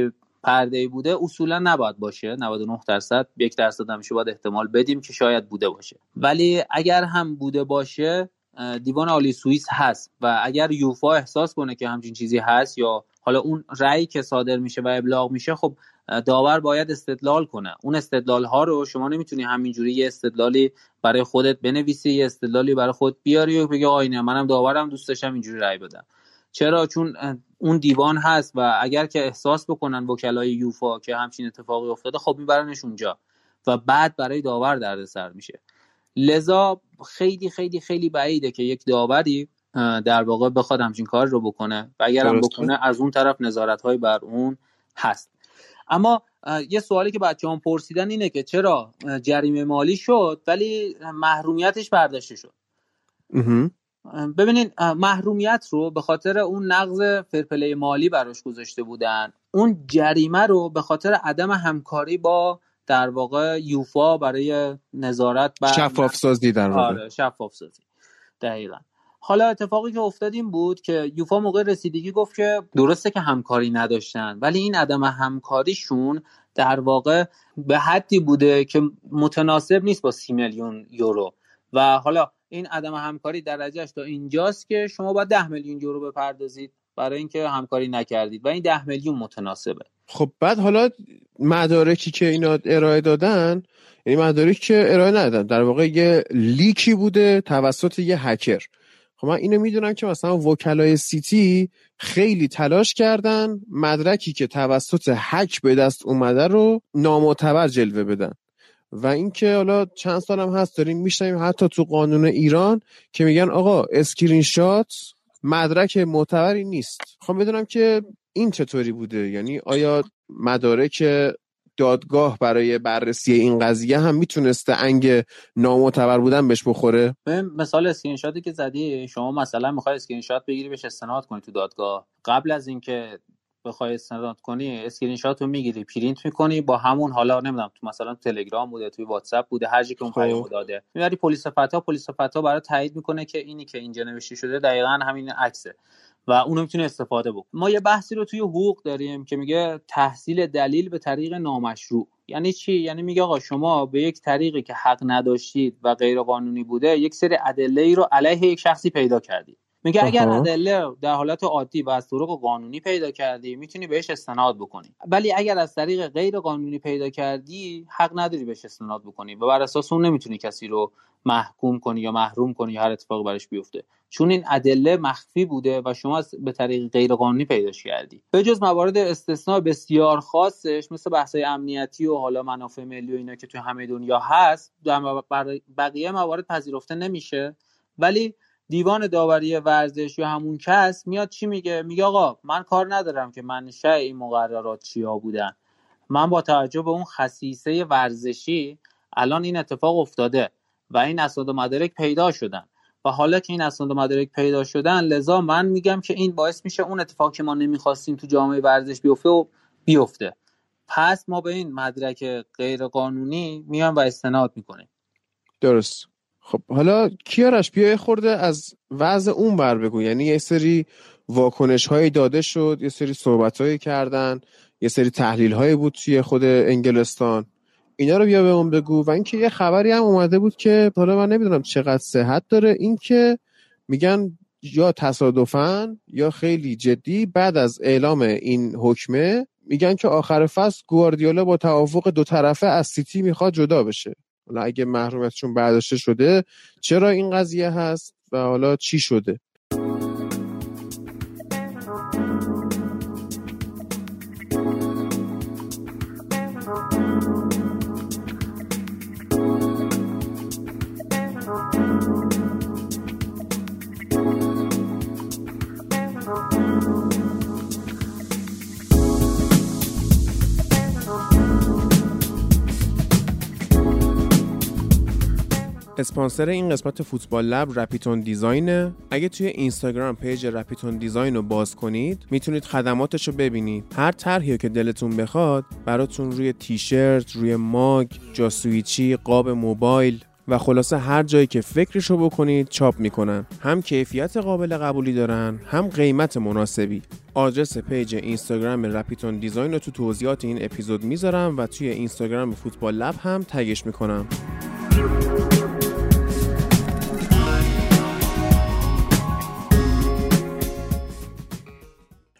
S2: پرده ای بوده اصولا نباید باشه. 99 درصد یک درصد همیشه باید احتمال بدیم که شاید بوده باشه. ولی اگر هم بوده باشه دیوان عالی سوئیس هست و اگر یوفا احساس کنه که همچین چیزی هست یا حالا اون رأی که صادر میشه و ابلاغ میشه خب داور باید استدلال کنه. اون استدلال ها رو شما نمی‌تونی همینجوری یه استدلالی برای خودت بنویسی یه استدلالی برای خود بیاری و بگی آینه منم داورم دوست داشتم اینجوری رأی بدم. چرا؟ چون اون دیوان هست و اگر که احساس بکنن وکلای یوفا که همچین اتفاقی افتاده خب میبرنش اونجا و بعد برای داور دردسر میشه. لذا خیلی خیلی خیلی بعیده که یک داوری در واقع بخواد همچین کار رو بکنه و اگر هم بکنه از اون طرف نظارت های بر اون هست. اما یه سوالی که بچه هم پرسیدن اینه که چرا جریمه مالی شد ولی محرومیتش برداشته شد. ببینید محرومیت رو به خاطر اون نقض فرپلی مالی براش گذاشته بودن اون جریمه رو به خاطر عدم همکاری با در واقع یوفا برای نظارت بر
S1: شفاف سازی در واقع.
S2: آره شفاف سازی دقیقا. حالا اتفاقی که افتاد این بود که یوفا موقع رسیدگی گفت که درسته که همکاری نداشتن ولی این عدم همکاریشون در واقع به حدی بوده که متناسب نیست با سی میلیون یورو. و حالا این عدم همکاری درجهش تا اینجاست که شما باید ده میلیون یورو بپردازید برای اینکه همکاری نکردید و این ده میلیون متناسبه.
S1: خب بعد حالا مدارکی که اینا ارائه دادن یعنی مدارکی که ارائه ندادن در واقع یه لیکی بوده توسط یه هکر. خب من اینو می‌دونم که مثلا وکلای سیتی خیلی تلاش کردن مدرکی که توسط هک به دست اومده رو نامعتبر جلوه بدن. و اینکه حالا چند سال هم هست داریم میشنیم حتی تو قانون ایران که میگن آقا اسکرین شات مدرک معتبری نیست. خب بدونم که این چطوری بوده؟ یعنی آیا مدارک دادگاه برای بررسی این قضیه هم می‌تونسته انگ نامعتبر بودن بهش بخوره؟
S2: مثال اسکرین شاتی که زدی شما مثلا می‌خوای اسکرین شات بگیری بهش استناد کنی تو دادگاه. قبل از اینکه بخوای استناد کنی اسکرین شات رو می‌گیری پرینت می‌کنی با همون حالا نمی‌دونم تو مثلا تلگرام بوده توی واتساپ بوده هر که اون خب. پیام داده. می‌بری پلیس فتا پلیس فتا برای تایید می‌کنه که اینی که اینجا نوشته شده دقیقا همین عکسه. و اونو می‌تونه استفاده بکنه. ما یه بحثی رو توی حقوق داریم که میگه تحصیل دلیل به طریق نامشروع. یعنی چی؟ یعنی میگه آقا شما به یک طریقی که حق نداشتید و غیر قانونی بوده یک سری ادله ای رو علیه یک شخصی پیدا کردید. میگه اگر ادله در حالت عادی و از طرق قانونی پیدا کردی می‌تونی بهش استناد بکنی. ولی اگر از طریق غیر قانونی پیدا کردی حق نداری بهش استناد بکنی و بر اساس اون نمی‌تونی کسی رو محکوم کنی یا محروم کنی یا هر اتفاقی براش بیفته. چون این ادله مخفی بوده و شما به طریق غیر قانونی پیداش کردی. به جز موارد استثناء بسیار خاصش مثل بحث‌های امنیتی و حالا منافع ملی و اینا که تو همه دنیا هست در بقیه موارد پذیرفته نمیشه. ولی دیوان داوری ورزش یا همون کس میاد چی میگه؟ میگه آقا من کار ندارم که منشأ این مقررات چیا بودن. من با توجه به اون خصیصه ورزشی الان این اتفاق افتاده و این اسناد و مدارک پیدا شدن. و حالا که این اسناد و مدارک پیدا شدن لذا من میگم که این باعث میشه اون اتفاق که ما نمی‌خواستیم تو جامعه ورزش بیفته و بیفته. پس ما به این مدرک غیر قانونی میان و استناد می‌کنیم.
S1: درست. خب حالا کیارش؟ بیا خورده از وضع اون بر بگو. یعنی یه سری واکنش هایی داده شد یه سری صحبت هایی کردن یه سری تحلیل هایی بود توی خود انگلستان. اینا رو بیا به اون بگو. و اینکه یه خبری هم اومده بود که حالا من نمی‌دونم چقدر صحت داره. اینکه میگن یا تصادفا یا خیلی جدی بعد از اعلام این حکمه میگن که آخر فصل گواردیولا با توافق دو طرفه از سیتی می‌خواد جدا بشه. حالا اگه محرومیتشون برداشته شده چرا این قضیه هست و حالا چی شده؟ اسپانسر این قسمت فوتبال لب رپیتون دیزاینه. اگه توی اینستاگرام page رپیتون دیزاین رو باز کنید می‌تونید خدماتش رو ببینید. هر طرحی که دلتون بخواد براتون روی تیشرت روی ماگ جاسویچی قاب موبایل و خلاصه هر جایی که فکرشو بکنید چاپ می‌کنن. هم کیفیت قابل قبولی دارن هم قیمت مناسبی. آدرس page اینستاگرام رپیتون دیزاین رو تو توضیحات این اپیزود می‌ذارم و توی اینستاگرام فوتبال لب هم tag ش می‌کنم.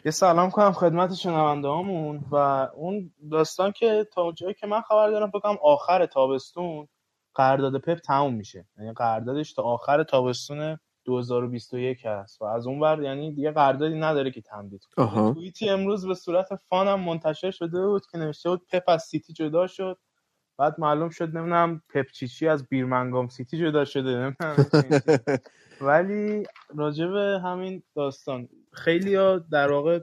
S3: یه سلام کنم خدمت شنونده هامون و اون داستان که تا جایی که من خبر دارم بکنم آخر تابستون قرارداد پپ تموم میشه. یعنی قراردادش تا آخر تابستون 2021 هست و از اون ور یعنی دیگه قراردادی نداره که تمدید کنه. توییتی امروز به صورت فانم منتشر شده بود که نوشته بود پپ از سیتی جدا شد. بعد معلوم شد نمی‌دونم پپ چیچی از بیرمنگام سیتی جدا شده نمی‌دونم ولی راجب همین داستان خیلی ها در واقع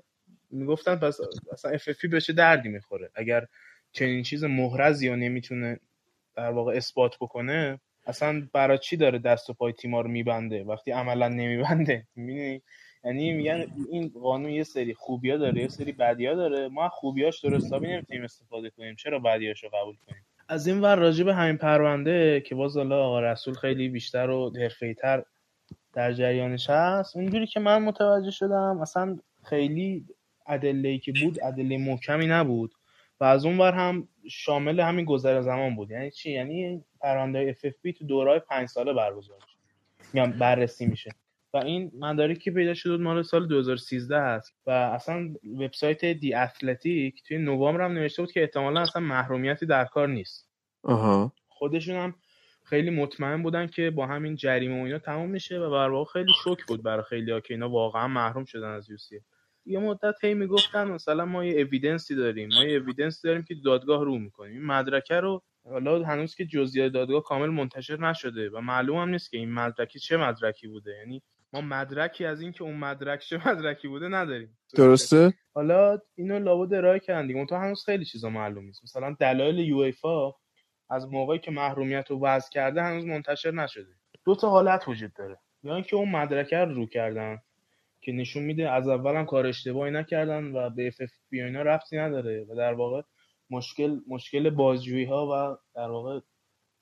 S3: می‌گفتن پس اصلا اف بشه دردی می‌خوره. اگر چنین چیز محرزی رو نمی‌تونه در واقع اثبات بکنه اصلا برای چی داره دست و پای تیما رو میبنده؟ وقتی عملا نمیبنده. می‌بینی؟ یعنی میگن این قانون یه سری خوبیا داره یه سری بدیا داره. ما خوبیاش درست حسابی نمی‌تونیم استفاده کنیم. چرا بدیاشو قبول کنیم؟ از این ور راجع به همین پرونده که باز حالا آقا رسول خیلی بیشتر و حرفه‌ای‌تر در جریانش هست اونجوری که من متوجه شدم اصلا خیلی ادله که بود ادله محکمی نبود و از اون ور هم شامل همین گذر زمان بود. یعنی چی؟ یعنی پرونده FFP تو دورای پنج ساله برگزار میشه. بررسی میشه. و این مدارکی که پیدا شد مال سال 2013 هست و اصلا وبسایت The Athletic توی نوامبر هم نوشته بود که احتمالا اصلا محرومیتی در کار نیست.
S1: آها.
S3: خودشون هم خیلی مطمئن بودن که با همین جریمه و اینا تموم میشه و بر واقع خیلی شوک بود برای خیلی ها که اینا واقعا محروم شدن از یوسی یه مدت هی می‌گفتن مثلا ما یه اویدنسی داریم ما یه اویدنس داریم که دادگاه رو می‌کنیم. این مدرکه رو حالا هنوز که جزئیات دادگاه کامل منتشر نشده و معلوم هم نیست که این مدرکی چه مدرکی بوده. یعنی ما مدرکی از این که اون مدرک چه مدرکی بوده نداریم.
S1: درسته؟
S3: حالا اینو لابد ارائه کردن دیگه. هنوز خیلی چیزا معلوم نیست. مثلا دلایل یو از موقعی که محرومیت رو وضع کرده هنوز منتشر نشده. دو تا حالت وجود داره. یا اینکه اون مدرکه رو رو کردن که نشون میده از اول هم کار اشتباهی نکردن و به اف اف بی اینا رفتی نداره و در واقع مشکل مشکل بازجویی ها و در واقع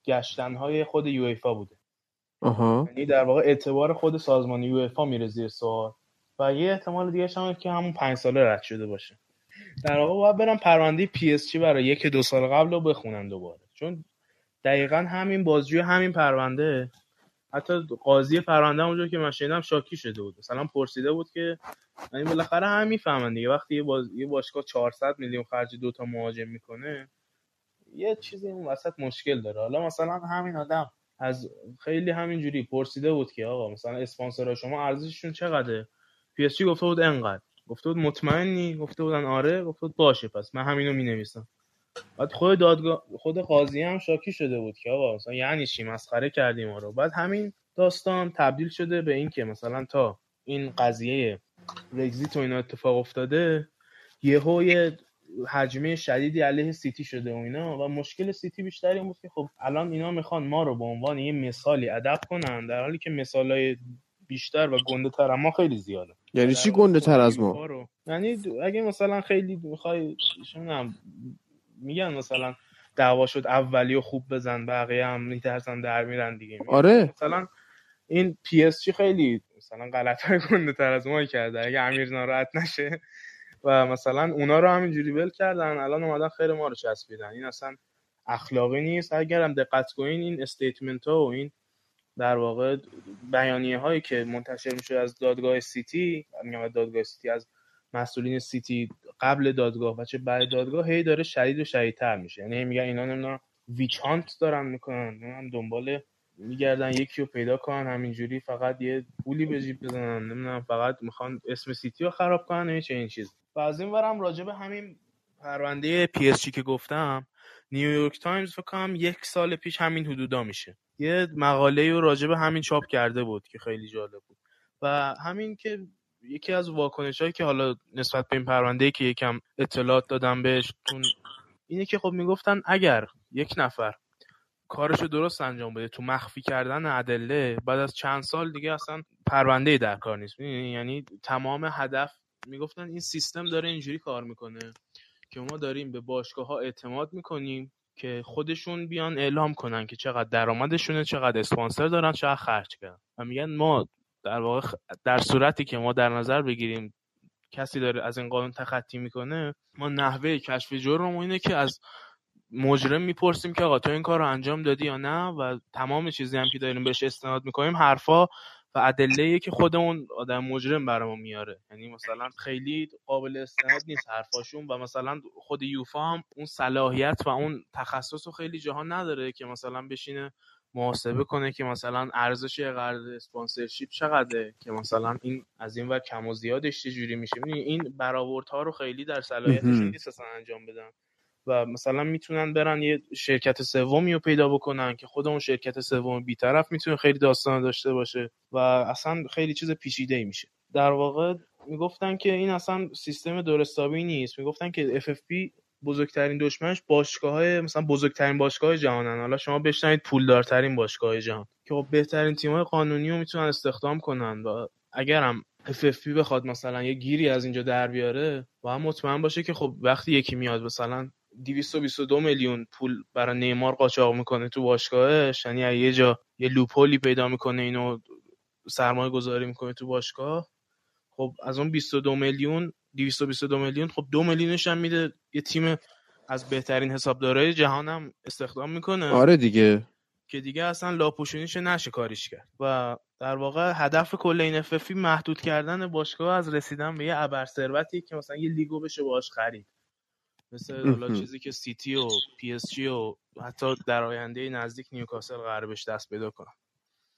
S3: گشتن های خود یو بوده. یعنی در واقع اعتبار خود سازمان یو میره زیر سوال و یه احتمال دیگه هم که همون پنج ساله رد شده باشه. در واقع باید برم پرونده پی اس جی برای یک دو سال قبل رو بخونن دوباره. چون دقیقا همین بازجوی همین پرونده. حتی قاضی پرونده اونجا که من شنیدم شاکی شده بود. مثلا پرسیده بود که یعنی بالاخره هم می‌فهمن دیگه. وقتی یه, باز... یه باشگاه 400 میلیون خرج دو تا مهاجم می‌کنه یه چیزی اون وسط مشکل داره. حالا مثلا همین آدم از خیلی همینجوری پرسیده بود که آقا مثلا اسپانسرها شما ارزششون چقدره؟ PSG گفته بود انقدر. گفته بود مطمئنی؟ گفته بودن آره گفته بود باشه پس من همینو می نویسم بعد خود دادگاه خود قاضی هم شاکی شده بود که آقا مثلا یعنی چی مسخره کردین ما رو بعد همین داستان تبدیل شده به این که مثلا تا این قضیه Brexit و اینا اتفاق افتاده یهو یه هجمه شدیدی علیه سیتی شده و اینا و مشکل سیتی بیشتر این بود که خب الان اینا می‌خوان ما رو به عنوان یه مثالی ادب کنن در حالی که مثالای بیشتر و گنده تر ما خیلی زیاده.
S1: یعنی چی گنده تر از ما؟
S3: یعنی اگه مثلا خیلی می‌خوای میگن مثلا دعوا شد اولی رو خوب بزن بقیه هم میترسن در میرن دیگه.
S1: آره.
S3: مثلا این PSG خیلی مثلا غلط های گنده تر از ما کرده. اگه امیر ناراحت نشه. و مثلا اونا رو همینجوری ول کردن الان اومدن خر ما رو چسبیدن. این اصلا اخلاقی نیست. اگر هم دقت کنین این statement ها و این در واقع بیانیه هایی که منتشر میشه از دادگاه سیتی میگم دادگاه سیتی از مسئولین سیتی قبل دادگاه و چه بعد دادگاه هی داره شدید و شدیدتر میشه. یعنی میگن اینا نمی‌دونم witch hunt دارن می‌کنن. نمی‌دونم دنبال میگردن یکی رو پیدا کنن همینجوری فقط یه پولی به جیب بزنن. نمی‌دونم فقط می‌خوان اسم سیتی رو خراب کنن چه این چیز و از این ورم راجع به همین پرونده PSG که گفتم نیویورک تایمز فکر یک سال پیش همین حدودا میشه. یه مقاله رو راجع به همین چاپ کرده بود که خیلی جالب بود. و همین که یکی از واکنش هایی که حالا نسبت به این پرونده که یکم اطلاعات دادم بهش اینه که خب می‌گفتن اگر یک نفر کارشو درست انجام بده تو مخفی کردن ادله بعد از چند سال دیگه اصلا پرونده در کار نیست. یعنی تمام هدف می‌گفتن این سیستم داره اینجوری کار می‌کنه که ما داریم به باشگاه ها اعتماد می‌کنیم که خودشون بیان اعلام کنن که چقدر درآمدشونه چقدر اسپانسر دارن چقدر خرج کردن. و میگن ما در واقع در صورتی که ما در نظر بگیریم کسی داره از این قانون تخطی می‌کنه ما نحوه کشف جرم اینه که از مجرم می‌پرسیم که آقا تو این کار رو انجام دادی یا نه و تمام چیزی هم که داریم بهش استناد می‌کنیم حرفا و ادله که خود اون آدم مجرم برامون میاره. یعنی مثلا خیلی قابل استناد نیست حرفاشون و مثلا خود یوفا هم اون صلاحیت و اون تخصص رو خیلی جهان نداره که مثلا بشینه محاسبه کنه که مثلا ارزش قرض اسپانسرشیپ چقدره که مثلا این از این و کم و زیادش چجوری میشه. این برآوردها رو خیلی در صلاحیتشون نیست اصلا انجام بدن و مثلا می‌تونن برن یه شرکت سومی رو پیدا بکنن که خود اون شرکت سوم بیطرف می‌تونه خیلی داستان داشته باشه و اصلا خیلی چیز پیچیده ای میشه. در واقع می‌گفتن که این اصلا سیستم درستابی نیست. می‌گفتن که FFP بزرگترین دشمنش باشگاه های مثلا بزرگترین باشگاه جهانن. حالا شما بشنوید پولدارترین باشگاه جهان که خب بهترین تیم قانونی رو می‌تونن استخدام کنن و اگرم FFP بخواد مثلا یه گیری از اینجا در بیاره و هم مطمئن باشه که خب وقتی یکی میاد مثلا 222 میلیون پول برای نیمار قاچاق می‌کنه تو باشگاهش یعنی یه جا یه لوپولی پیدا می‌کنه اینو سرمایه گذاری می‌کنه تو باشگاه خب از اون 22 میلیون 222 میلیون. خب دو میلیونش هم میده. یه تیم از بهترین حسابدارای جهانم استخدام می‌کنه.
S1: آره دیگه.
S3: که دیگه اصلا لاپوشونیش نشه کاریش کرد. و در واقع هدف کل این FFP محدود کردن باشگاه از رسیدن به یه ابر ثروتی که مثلا یه لیگو بشه باهاش خرید. مثل حالا چیزی که سیتی و PSG و حتی در آینده نزدیک نیوکاسل قراره بهش دست پیدا کنن.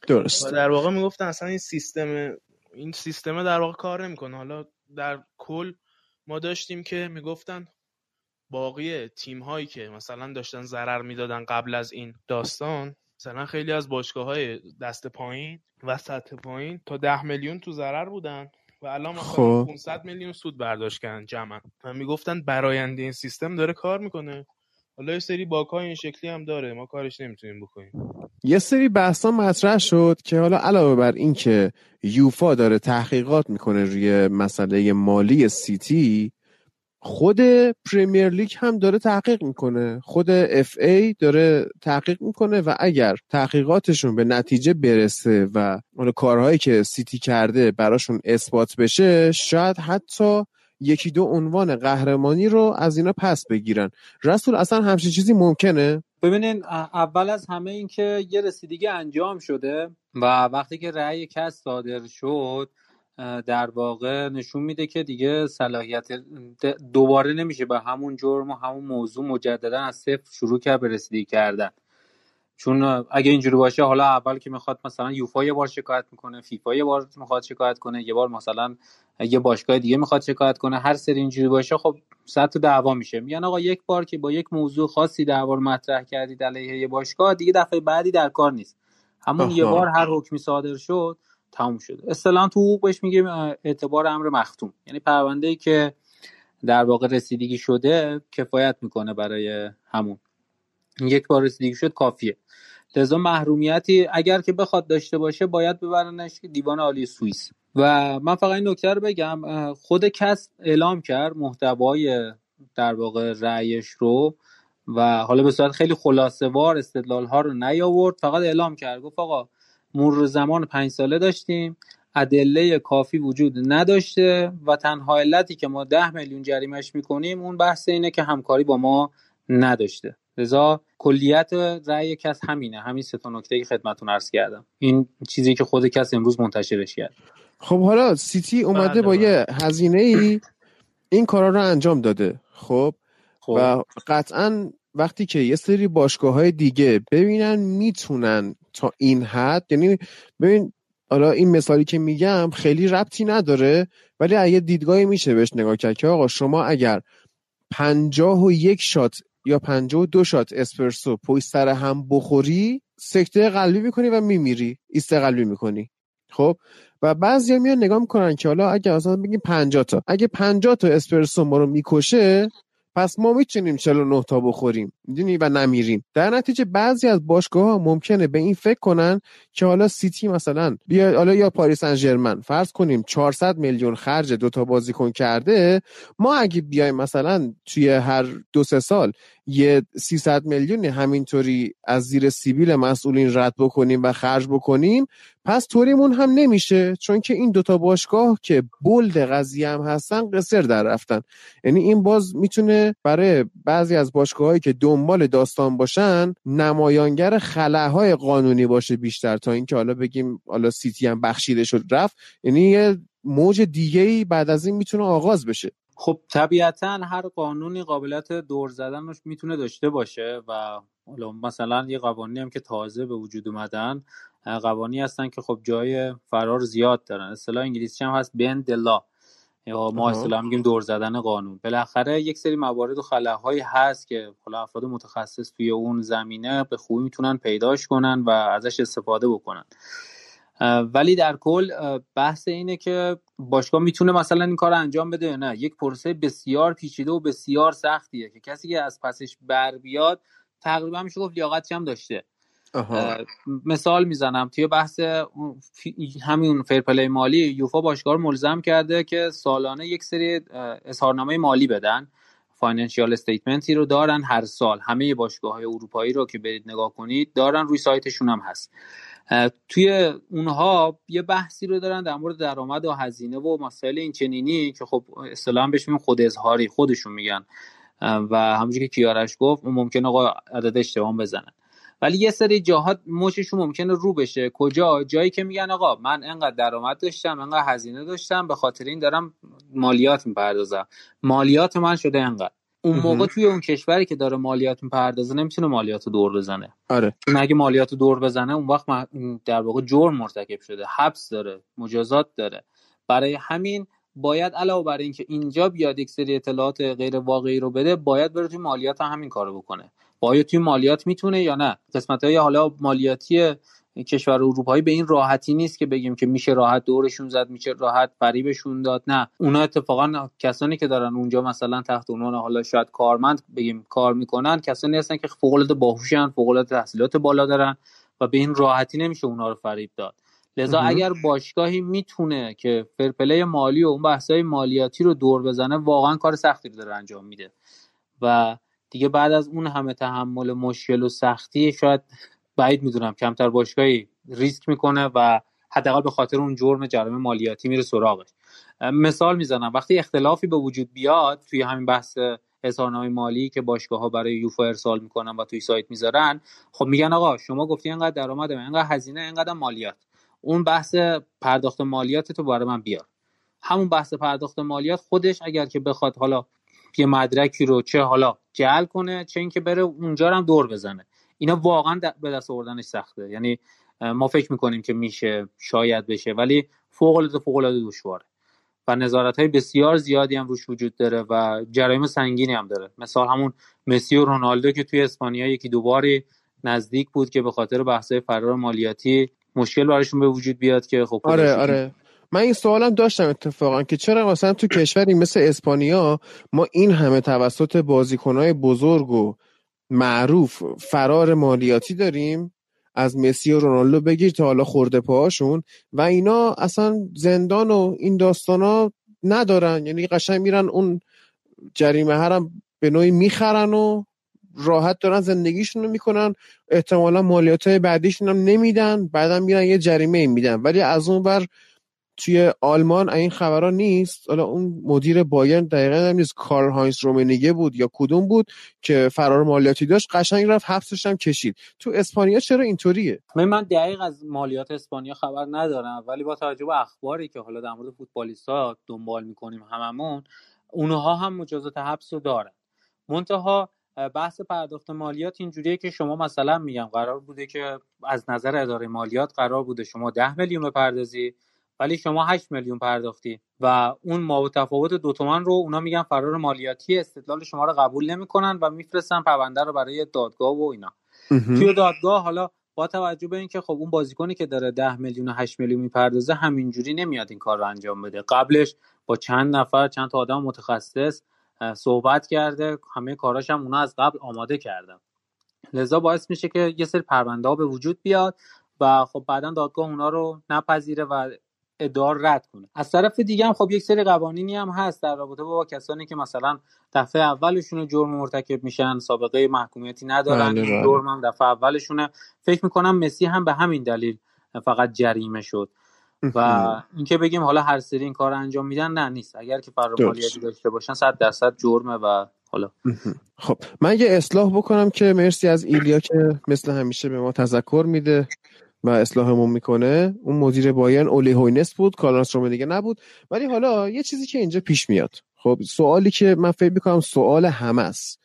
S1: درست.
S3: و در واقع می‌گفتن اصلا این سیستم این سیستم در واقع کار نمی‌کنه. حالا در کل ما داشتیم که می‌گفتن باقی تیم هایی که مثلا داشتن ضرر می‌دادن قبل از این داستان مثلا خیلی از باشگاه های دست پایین و سطح پایین تا ده میلیون تو ضرر بودن و الان مثلا خب. 500 میلیون سود برداشت کردن جمع و می‌گفتن براینده این سیستم داره کار می‌کنه. حالا یه سری باکای این شکلی هم داره. ما کارش نمی‌تونیم بکنیم.
S1: یه سری بحثا مطرح شد که حالا علاوه بر این که یوفا داره تحقیقات می‌کنه روی مسئله مالی سیتی خود پریمیر لیگ هم داره تحقیق می‌کنه. خود FA داره تحقیق می‌کنه و اگر تحقیقاتشون به نتیجه برسه و کارهایی که سیتی کرده براشون اثبات بشه شاید حتی یکی دو عنوان قهرمانی رو از اینا پس بگیرن. رسول اصلا همچین چیزی ممکنه؟
S2: ببینین اول از همه این که یه رسیدگی انجام شده و وقتی که رأی کس صادر شد در واقع نشون میده که دیگه صلاحیت دوباره نمیشه به همون جرم و همون موضوع مجددا از صفر شروع کرد به رسیدگی کردن. چون اگه اینجوری باشه حالا اول که می‌خواد مثلا یوفا یه بار شکایت می‌کنه فیفا یه بار می‌خواد شکایت کنه یه بار مثلا یه باشگاه دیگه می‌خواد شکایت کنه هر سری اینجوری باشه خب صد تا دعوا میشه. میگن آقا یک بار که با یک موضوع خاصی دعوا رو مطرح کردید علیه یه باشگاه دیگه دفعه بعدی در کار نیست. همون یه بار هر حکمی صادر شد تموم شده اصطلاحا تو حقوق بهش میگیم اعتبار امر مختوم. یعنی پرونده ای که در واقع رسیدگی شده کفایت می‌کنه برای همون. یک بار رسیدگی شد کافیه. لذا محرومیتی اگر که بخواد داشته باشه باید ببرنش دیوان عالی سوئیس. و من فقط این نکته رو بگم خود کس اعلام کرد محتوای در واقع رأیش رو و حالا به صورت خیلی خلاصه وار استدلال ها رو نیاورد. فقط اعلام کرد گفت آقا مرور زمان پنج ساله داشتیم ادله کافی وجود نداشته و تنها علتی که ما ده میلیون جریمش می‌کنیم اون بحث اینه که همکاری با ما نداشته. لذا کلیت رأی کس همینه. همین سه تا نکته که خدمتتون عرض کردم. این چیزی که خود کس امروز منتشرش کرد.
S1: خب حالا سیتی اومده بله، با یه بله. هزینه ای این کارا رو انجام داده. خب, خب. و قطعا وقتی که یه سری باشگاه های دیگه ببینن می‌تونن تا این حد یعنی ببین حالا این مثالی که میگم خیلی ربطی نداره ولی اگه دیدگاهی میشه بهش نگاه کرد که آقا شما اگر پنجاه و یک شات یا پنجاه و دو شات اسپرسو پشت سر هم بخوری سکته قلبی می‌کنی و میمیری. ایست قلبی می‌کنی. خب؟ و بعضی میان نگاه می‌کنن که حالا اگه اصلا بگیم 50 تا اگه 50 تا اسپرسو ما رو می‌کشه پس ما می‌تونیم 49 تا بخوریم. می‌دونی؟ و نمیریم. در نتیجه بعضی از باشگاه ها ممکنه به این فکر کنن که حالا سیتی مثلا بیا حالا یا پاریس سن فرض کنیم 400 میلیون خرج دوتا بازیکن کرده. ما اگه بیایم مثلا توی هر دو سه سال یه 300 میلیون همینطوری از زیر سیبیل مسئولین رد بکنیم و خرج بکنیم پس طوریمون هم نمیشه چون که این دوتا باشگاه که بولد قضیه هم هستن قصر در رفتن. یعنی این باز می‌تونه برای بعضی از باشگاه که دنبال داستان باشن نمایانگر خلاهای قانونی باشه بیشتر. تا اینکه حالا بگیم حالا سیتی هم بخشیده شد رفت یعنی یه موج دیگه ای بعد از این می‌تونه آغاز بشه.
S2: خب طبیعتا هر قانونی قابلیت دور زدن می‌تونه داشته باشه و مثلا یه قوانینی هم که تازه به وجود اومدن قوانینی هستن که خب جای فرار زیاد دارن. اصطلاح انگلیسی هم هست بند لا یا ما اصطلاح میگیم دور زدن قانون. بالاخره یک سری موارد و خلاهایی هست که حالا افراد متخصص توی اون زمینه به خوبی می‌تونن پیداش کنن و ازش استفاده بکنن. ولی در کل بحث اینه که باشگاه می‌تونه مثلا این کار انجام بده یا نه. یک پروسه بسیار پیچیده و بسیار سختیه که کسی که از پسش بر بیاد تقریبا میشه گفت لیاقتی هم داشته. مثال می‌زنم توی بحث همین فرپلی مالی یوفا باشگاه ملزم کرده که سالانه یک سری اظهارنامه مالی بدن. financial statement ی رو دارن هر سال. همه باشگاه های اروپایی رو که برید نگاه کنید دارن روی سایتشون هم هست. توی اونها یه بحثی رو دارن در مورد درآمد و هزینه و مسائل این چنینی که خب اصطلاحا بهش میگن خود اظهاری خودشون میگن. و همونجوری که کیارش گفت ممکنه آقا عدد اشتباه بزنن ولی یه سری جاها موششون ممکنه رو بشه. کجا؟ جایی که میگن آقا من انقدر درآمد داشتم انقدر هزینه داشتم به خاطر این دارم مالیات می‌پردازم. مالیات من شده انقدر. اون موقع توی اون کشوری که داره مالیات می‌پردازه نمی‌تونه مالیات دور بزنه.
S1: آره.
S2: چون اگه مالیات دور بزنه اون وقت در واقع جرم مرتکب شده. حبس داره مجازات داره. برای همین باید علاوه بر اینکه اینجا بیاد یک سری اطلاعات غیر واقعی رو بده باید بره توی مالیات هم همین کارو بکنه. آیا توی مالیات می‌تونه یا نه؟ قسمت های حالا مالیاتی کشور اروپایی به این راحتی نیست که بگیم که میشه راحت دورشون زد میشه راحت فریبشون داد نه. اونا اتفاقا کسانی که دارن اونجا مثلا تحت عنوان حالا شاید کارمند بگیم کار می‌کنن کسانی هستن که فوق العاده باهوشن فوق العاده تحصیلات بالا دارن و به این راحتی نمیشه اونا رو فریب داد. لذا اگر باشگاهی می‌تونه که فرپلی مالی و اون بحثای مالیاتی رو دور بزنه واقعا کار سختی رو داره انجام میده. و دیگه بعد از اون همه تحمل مشکل و سختی شاید بعید می‌دونم کمتر باشگاهی ریسک می‌کنه و حداقل به خاطر اون جرم جرم مالیاتی میره سراغش. مثال می‌زنم وقتی اختلافی به وجود بیاد توی همین بحث اظهارنامه مالی که باشگاه ها برای یوفا ارسال می‌کنن و توی سایت می‌ذارن خب میگن آقا شما گفتی اینقدر درآمد اینقدر هزینه اینقدر مالیات. اون بحث پرداخت مالیات تو برای من بیار. همون بحث پرداخت مالیات خودش اگر که بخواد حالا یه مدرکی رو چه حالا جعل کنه چه اینکه بره اونجا هم دور بزنه. اینا واقعا به دست آوردنش سخته. یعنی ما فکر می‌کنیم که میشه شاید بشه ولی فوق العاده فوق العاده دشواره. و نظارت های بسیار زیادی هم روش وجود داره و جرایم سنگینی هم داره. مثال همون مسی و رونالدو که توی اسپانیا یکی دوباری نزدیک بود که به خاطر بحث فرار مالیاتی مشکل براشون به وجود بیاد که خب
S1: آره آره. من این سوالم داشتم اتفاقا که چرا مثلا تو کشوری مثل اسپانیا ما این همه توسط بازیکنهای بزرگ و معروف فرار مالیاتی داریم؟ از مسی و رونالدو بگیر تا حالا خورده پاهاشون و اینا اصلا زندان و این ها ندارن. یعنی قشنگ میرن اون جریمه هرم به نوعی می‌خرن و راحت دارن زندگیشون رو می‌کنن. احتمالا مالیات بعدیشون هم نمیدن. بعدم میرن یه جریمه میدن. ولی از اون بر توی آلمان این خبرها نیست. حالا اون مدیر بایرن دقیقا هم نیست. کارل هاینز رومنیگه بود یا کدوم بود که فرار مالیاتی داشت؟ قشنگ رفت حبسش هم کشید. تو اسپانیا چرا اینطوریه؟
S2: من من دقیق از مالیات اسپانیا خبر ندارم ولی با توجه به اخباری که حالا در مورد فوتبالیستا دنبال می‌کنیم هممون اونها هم مجازات حبس رو دارن. منتها بحث پرداخت مالیات اینجوریه که شما مثلا میگم قرار بوده که از نظر اداره مالیات قرار بوده شما ده میلیون بپردازی ولی شما 8 میلیون پرداختی و اون ما تفاوت دو تومن رو اونا میگن فرار مالیاتی استدلال شما رو قبول نمی‌کنن و میفرستن پرونده رو برای دادگاه و اینا. توی دادگاه حالا با توجه به اینکه خب اون بازیکنی که داره 10 میلیون و 8 میلیون می‌پردازه همینجوری نمیاد این کار رو انجام بده. قبلش با چند نفر چند تا آدم متخصص صحبت کرده همه کاراش هم اونا از قبل آماده کردن. لذا باعث میشه که یه سری پرونده ها به وجود بیاد و خب بعدا دادگاه اونا رو نپذیره و ادار رد کنه. از طرف دیگه هم خب یک سری قوانینی هم هست در رابطه با کسانی که مثلا دفعه اولشون جرم مرتکب میشن سابقه محکومیتی ندارن بله، بله. جرم هم دفعه اولشونه. فکر می‌کنم مسی هم به همین دلیل فقط جریمه شد. و اینکه بگیم حالا هر سری این کار انجام میدن نه نیست. اگر که فرامالیتی داشته باشن 100 درصد جرمه و حالا.
S1: خب من یه اصلاح بکنم که مرسی از ایلیا که مثل همیشه به ما تذکر میده. و اصلاحمون می‌کنه. اون مدیر بایرن اولی هوینس بود کارلوس دیگه نبود. ولی حالا یه چیزی که اینجا پیش میاد. خب سوالی که من فکر می‌کنم سوال همه است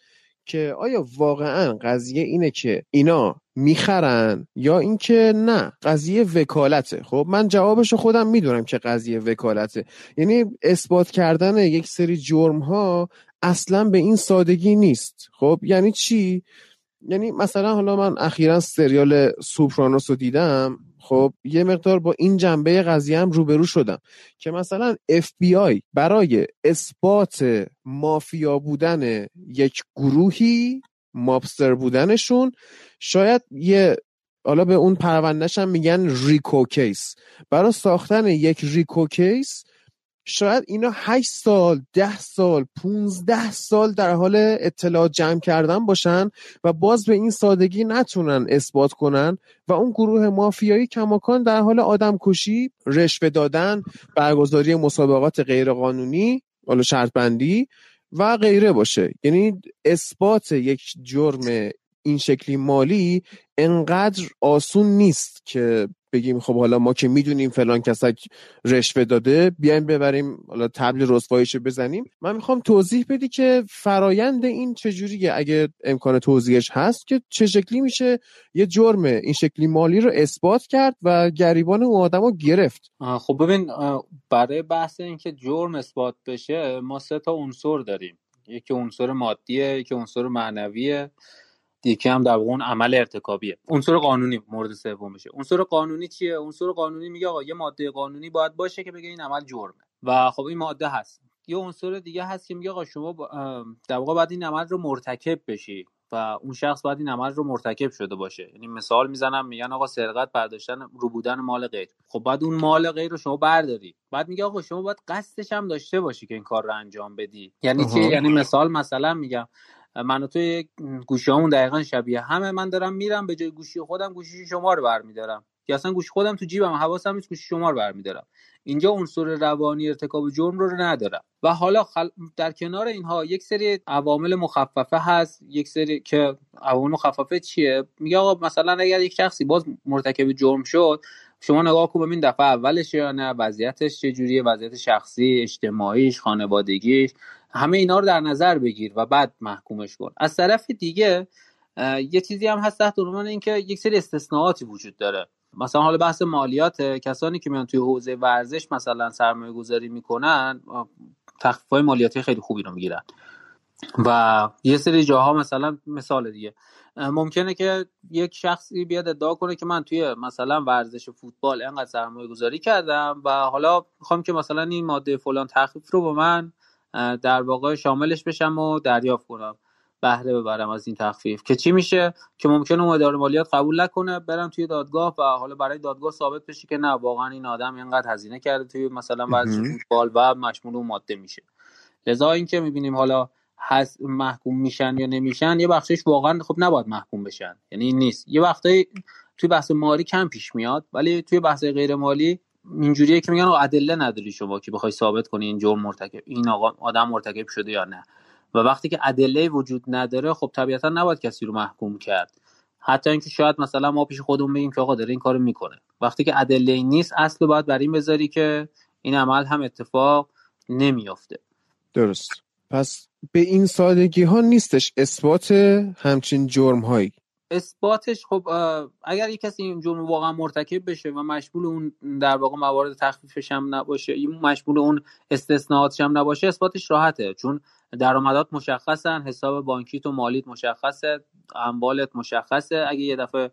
S1: که آیا واقعا قضیه اینه که اینا می‌خرن یا اینکه نه؟ قضیه وکالته. خب من جوابش خودم می‌دونم که قضیه وکالته. یعنی اثبات کردن یک سری جرم ها اصلا به این سادگی نیست. خب یعنی چی؟ یعنی مثلا حالا من اخیرا سریال سوپرانوس رو دیدم خب یه مقدار با این جنبه قضیه هم روبرو شدم که مثلا FBI برای اثبات مافیا بودن یک گروهی مابستر بودنشون شاید یه حالا به اون پروندهش هم میگن ریکو کیس برای ساختن یک ریکو کیس شاید اینا 8 سال ده سال 15 سال در حال اطلاع جمع کردن باشن و باز به این سادگی نتونن اثبات کنن و اون گروه مافیایی کماکان در حال آدم کشی رشوه دادن برگزاری مسابقات غیرقانونی حالا شرط بندی و غیره باشه. یعنی اثبات یک جرم این شکلی مالی انقدر آسون نیست که بگیم خب حالا ما که می‌دونیم فلان کسک رشوه داده بیایم ببریم حالا تبل رسواییشو بزنیم. من می‌خوام توضیح بدی که فرایند این چجوریه اگه امکان توضیحش هست که چه شکلی میشه یه جرم این شکلی مالی رو اثبات کرد و گریبان اون آدم رو گرفت.
S2: خب ببین برای بحث اینکه جرم اثبات بشه ما سه تا عنصر داریم. یکی عنصر مادیه یکی عنصر معنویه. یکی هم در اون عمل ارتکابیه. عنصر قانونی مورد سوم میشه. عنصر قانونی چیه؟ عنصر قانونی میگه آقا یه ماده قانونی باید باشه که بگه این عمل جرمه. و خب این ماده هست. یه عنصر دیگه هست که میگه آقا شما در واقع باید این عمل رو مرتکب بشی و اون شخص باید این عمل رو مرتکب شده باشه. یعنی مثال می‌زنم میگن آقا سرقت برداشتن رو بودن مال غیر. خب بعد اون مال غیر رو شما برداری. بعد میگه آقا شما باید قصدش هم داشته باشی که این کار رو انجام بدی. یعنی چی؟ یعنی مثال مثلا میگم. من و تو گوشی همون دقیقا شبیه همه. من دارم میرم به جای گوشی خودم گوشی شما رو برمیدارم. یا اصلا گوشی خودم تو جیبم حواسم نیست گوشی شما رو برمیدارم. اینجا عنصر روانی ارتکاب جرم رو ندارم. و حالا خل... در کنار اینها یک سری عوامل مخففه هست. یک سری که عوامل مخففه چیه؟ میگه آقا مثلا اگر یک شخصی باز مرتکب جرم شد شما نگاه کن ببین دفعه اولش یا نه وضعیتش چجوریه وضعیت شخصی اجتماعیش خانوادگیش. همه اینا رو در نظر بگیر و بعد محکومش کن. از طرف دیگه یه چیزی هم هست تحت عنوان اینکه یک سری استثناءاتی وجود داره. مثلا حالا بحث مالیات کسانی که میان توی حوزه ورزش مثلا سرمایه گذاری می‌کنن تخفیف مالیاتی خیلی خوبی رو می‌گیرن. و یه سری جاها مثلا مثال دیگه ممکنه که یک شخصی بیاد ادعا کنه که من توی مثلا ورزش فوتبال انقدر سرمایه گذاری کردم و حالا می‌خوام که مثلا این ماده فلان تخفیف رو با من در واقع شاملش بشم و دریافت کنم. بهره ببرم از این تخفیف. که چی میشه؟ که ممکنه اون اداره مالیات قبول نکنه برم توی دادگاه و حالا برای دادگاه ثابت بشه که نه واقعا این آدم اینقدر هزینه کرده توی مثلا ورزش فوتبال و مشمول اون ماده میشه. لذا اینکه می‌بینیم حالا حس محکوم میشن یا نمیشن یه بخشش واقعا خب نباید محکوم بشن. یعنی این نیست. یه وقتایی توی بحث مالی کم پیش میاد ولی توی بحث غیر مالی اینجوریه که میگن ادله نداری شما که بخوای ثابت کنی این جرم مرتکب این آقا آدم مرتکب شده یا نه. و وقتی که ادله وجود نداره خب طبیعتا نباید کسی رو محکوم کرد. حتی اینکه شاید مثلا ما پیش خودمون بگیم که آقا داره این کارو می‌کنه. وقتی که ادله نیست اصل باید بر این بذاری که این عمل هم اتفاق نمیافته.
S1: درست. پس به این سادگی ها نیستش. اثبات همچین جرم هایی
S2: اثباتش خب اگر یک کسی این جرم واقعا مرتکب بشه و مشمول اون در واقع موارد تخفیفش هم نباشه مشمول اون استثناءاتش هم نباشه اثباتش راحته. چون درآمدات مشخصن حساب بانکیت و مالیت مشخصه اموالت مشخصه. اگه یه دفعه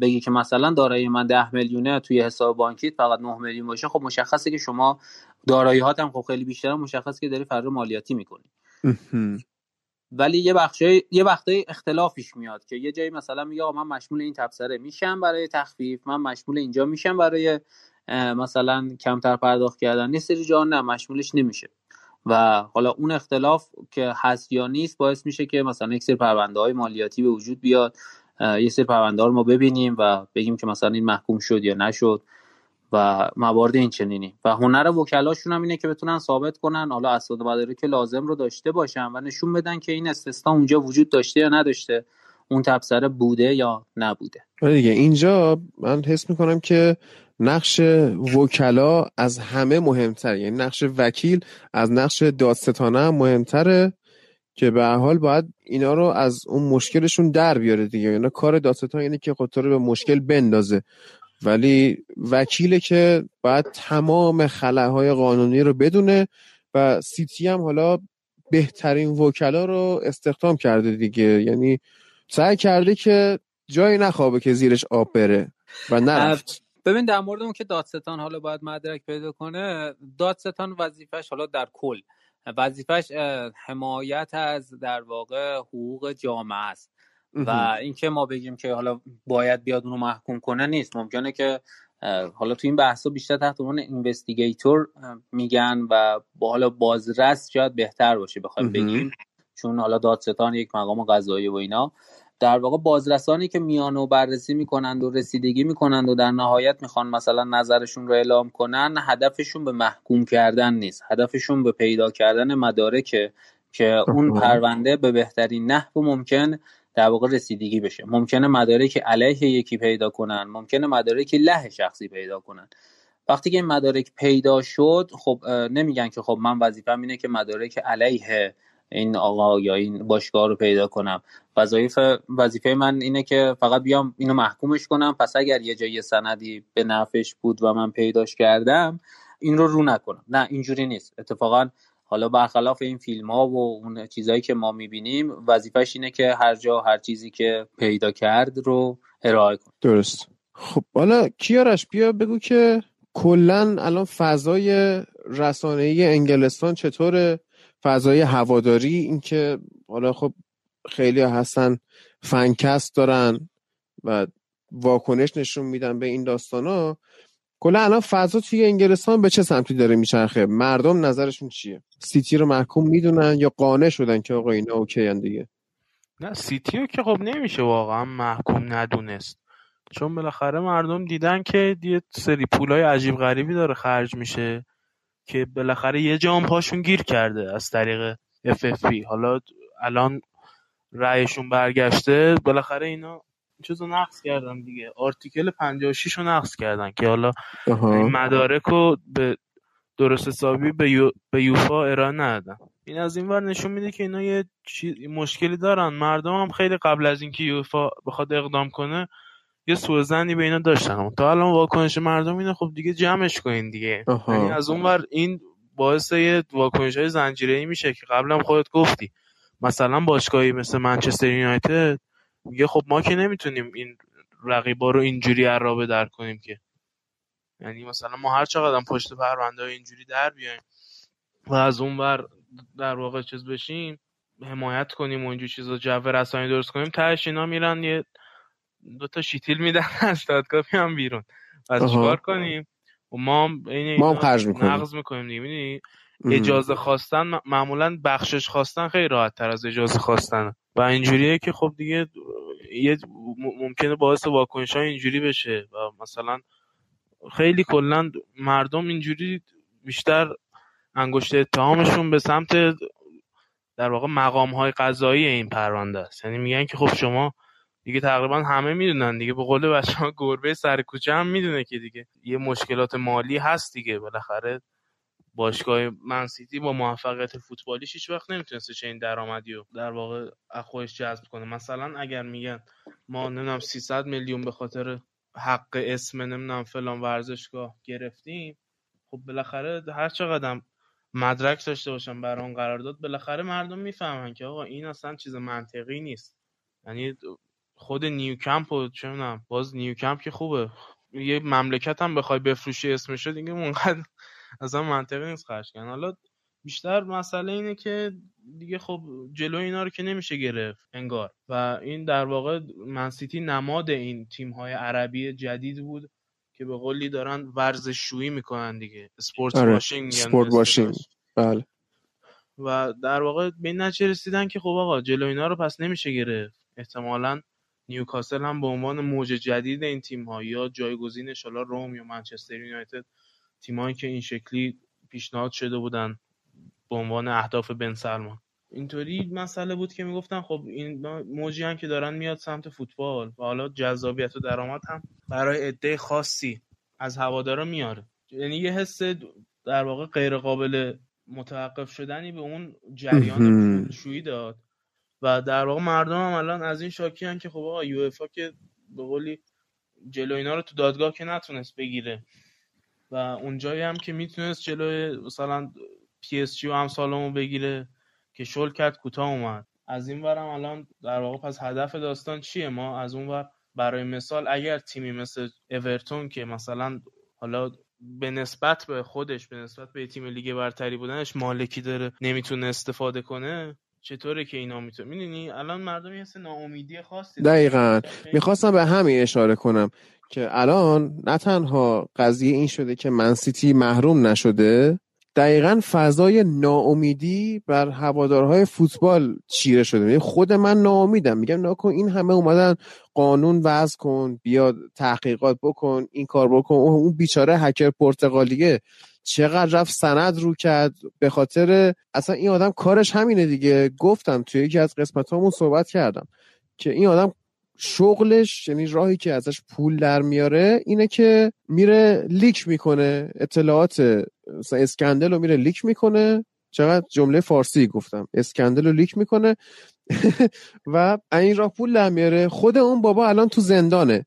S2: بگی که مثلا دارایی من ده میلیونه توی حساب بانکیت فقط 9 میلیون باشه خب مشخصه که شما دارایی هات هم خب خیلی بیشتر مشخصه که داری فرار مالیاتی می‌کنی. ولی یه بخشی یه وقتایی اختلافش میاد که یه جایی مثلا میگه آقا من مشمول این تبصره میشم برای تخفیف من مشمول اینجا میشم برای مثلا کمتر پرداخت کردن. یه سری جا نه مشمولش نمیشه. و حالا اون اختلاف که هست یا نیست باعث میشه که مثلا یک سری پرونده های مالیاتی به وجود بیاد. یه سری پرونده رو ما ببینیم و بگیم که مثلا این محکوم شد یا نشد. و موارد این چنینی. و هنر وکلاشون هم اینه که بتونن ثابت کنن. حالا اسناد مدارک لازم رو داشته باشن و نشون بدن که این استثنا اونجا وجود داشته یا نداشته. اون تبصره بوده یا نبوده.
S1: آره دیگه اینجا من حس می‌کنم که نقش وکلا از همه مهمتر یعنی نقش وکیل از نقش دادستانه هم مهمتره که به حال باید اینا رو از اون مشکلشون در بیاره دیگه. اینا کار دادستان اینه که خودت رو به مشکل بندازه. ولی وکیله که باید تمام خلاهای قانونی رو بدونه و سیتی هم حالا بهترین وکلا رو استخدام کرده دیگه. یعنی سعی کرده که جایی نخوابه که زیرش آب بره و نرفت.
S2: ببین در مورد اون که دادستان حالا باید مدرک پیدا کنه دادستان وظیفش حالا در کل. وظیفش حمایت از در واقع حقوق جامعه است. و اینکه ما بگیم که حالا باید بیاد اونو محکوم کنه نیست. ممکنه که حالا تو این بحثا بیشتر تحت عنوان اینوستیگیتور میگن و با حالا بازرس شاید بهتر باشه بخوایم بگیم. چون حالا دادستان یک مقام قضایی و اینا. در واقع بازرسانی که میان و بررسی می‌کنند و رسیدگی می‌کنند و در نهایت می‌خوان مثلا نظرشون رو اعلام کنن هدفشون به محکوم کردن نیست. هدفشون به پیدا کردن مدارکه که اون پرونده به بهترین نحو ممکن در واقع رسیدگی بشه. ممکنه مدارک علیه یکی پیدا کنن ممکنه مدارک له شخصی پیدا کنن. وقتی که این مدارک پیدا شد خب نمیگن که خب من وظیفم اینه که مدارک علیه این آقا یا این باشگاه رو پیدا کنم. وظیفه وظیفه من اینه که فقط بیام اینو محکومش کنم. پس اگر یه جایی سندی به نفش بود و من پیداش کردم این رو رو نکنم. نه اینجوری نیست. اتفاقا حالا برخلاف این فیلم ها و اون چیزهایی که ما می‌بینیم وظیفش اینه که هر جا هر چیزی که پیدا کرد رو ارائه کنه.
S1: درست. خب حالا کیارش بیا بگو که کلا الان فضای رسانه‌ای انگلستان چطوره؟ فضای هواداری اینکه حالا خب خیلی هستن fancast دارن و واکنش نشون میدن به این داستان ها کلا الان فضا توی انگلستان به چه سمتی داره میچرخه؟ مردم نظرشون چیه؟ سیتی رو محکوم می‌دونن یا قانع شدن که آقا اینا okay دیگه؟
S3: نه سیتی رو که خب نمیشه واقعا محکوم ندونست. چون بالاخره مردم دیدن که یه سری پولای عجیب غریبی داره خرج میشه که بالاخره یه جام پاشون گیر کرده از طریق FFP حالا الان رأیشون برگشته بالاخره اینا چیزو نقص کردن دیگه. آرتیکل 56 رو نقص کردن که حالا مدارک رو به درست حسابی به, یو... به یوفا ارائه ندادن. این از این ور نشون میده که اینا یه مشکلی دارن. مردم هم خیلی قبل از اینکه یوفا بخواد اقدام کنه یه سوء به اینا داشتن. تا الان واکنش مردم اینه خب دیگه جمعش کنین دیگه. یعنی از اون ور این باعث یه واکنش های زنجیره میشه که قبلا خودت گفتی. مثلا باشگاهی مثل منچستر یونایتد میگه خب ما که نمی‌تونیم این رقیبا رو اینجوری عرابه در کنیم که. یعنی مثلا ما هر چقدر پشت پرونده اینجوری در بیایم و از اون بر در واقع چیز بشیم حمایت کنیم و اینجور چیزا جو رسانی درست کنیم تهش اینا میرن یه دو تا شیتیل میدن از دادگاه میان بیرون. از چیکار کنیم؟ و ما این
S1: ما هم
S3: نقض می‌کنیم دیگه اجازه خواستن معمولا بخشش خواستن خیلی راحت تر از اجازه خواستن. و اینجوریه که خب دیگه یه ممکنه باعث واکنش های اینجوری بشه و مثلا خیلی کلا مردم اینجوری بیشتر انگشت اتهامشون به سمت در واقع مقام های قضایی این پرونده است. یعنی میگن که خب شما دیگه تقریبا همه می‌دونن دیگه به قول بچه ها گربه سر کوچه هم می‌دونه که دیگه یه مشکلات مالی هست دیگه بالاخره باشگاه منسیتی با موفقیت فوتبالیش هیچ وقت نمی‌تونسته این درآمدی رو در واقع از خودش جذب کنه. مثلا اگر میگن ما نمی‌دونم 300 میلیون به خاطر حق اسم نمی‌دونم فلان ورزشگاه گرفتیم خب بالاخره هر چقدر مدرک داشته باشن برای اون قرارداد بالاخره مردم می‌فهمن که آقا این اصلا چیز منطقی نیست. یعنی خود نیوکمپ و چه باز نیوکمپ که خوبه. یه مملکت هم بخوای بفروشی اسمش دیگه اونقدر اصلا منطقی نیست خرج کردن حالا بیشتر مسئله اینه که دیگه خب جلو اینا رو که نمیشه گرفت انگار. و این در واقع منسیتی نماد این تیم های عربی جدید بود که به قولی دارن ورزششویی می‌کنن دیگه. اسپورت آره. washing
S1: sport washing بله.
S3: و در واقع به این نتیجه رسیدن که خب آقا جلو اینا رو پس نمیشه گرفت. احتمالا نیوکاسل هم به عنوان موج جدید این تیم ها یا جایگزینش حالا روم یا منچستر یونایتد تیمایی که این شکلی پیشنهاد شده بودن به عنوان اهداف بن سلمان. اینطوری مسئله بود که می‌گفتن خب این موجی هم که دارن میاد سمت فوتبال و حالا جذابیت و درآمد هم برای عده خاصی از هوادارا میاره. یعنی یه حس در واقع غیر قابل متوقف شدنی به اون جریان شویی داد. و در واقع مردم هم الان از این شاکی که خب آقا یو که به قولی جلو اینا رو تو دادگاه که نتونست بگیره. و اونجایی هم که می‌تونست جلوی مثلا PSG و امثالمو بگیره که شل کرد کوتاه اومد. از این ورم الان در واقع پس هدف داستان چیه؟ ما از اون ور برای مثال اگر تیمی مثل اورتون که مثلا حالا به نسبت به خودش به نسبت به تیم لیگ برتری بودنش مالکی داره نمی‌تونه استفاده کنه چطوره که اینا می‌تونه؟ می‌دونی؟ الان مردم یه ناامیدی خاصی
S1: دقیقا. می‌خواستم به همین اشاره کنم. که الان نه تنها قضیه این شده که منسیتی محروم نشده دقیقا فضای ناامیدی بر هوادارهای فوتبال چیره شده. یعنی خود من ناامیدم. میگم ناکن این همه اومدن قانون وضع کن بیا تحقیقات بکن این کار بکن. اون بیچاره هکر پرتغالیه. چقدر رفت سند رو کرد. به خاطر اصلا این آدم کارش همینه دیگه. گفتم توی یکی از قسمت همون صحبت کردم که این آدم شغلش یعنی راهی که ازش پول در میاره اینه که میره leak می‌کنه اطلاعات مثلا scandal رو میره leak می‌کنه. چقدر؟ جمله فارسی گفتم. scandal رو leak می‌کنه. و این راه پول در میاره. خود اون بابا الان تو زندانه.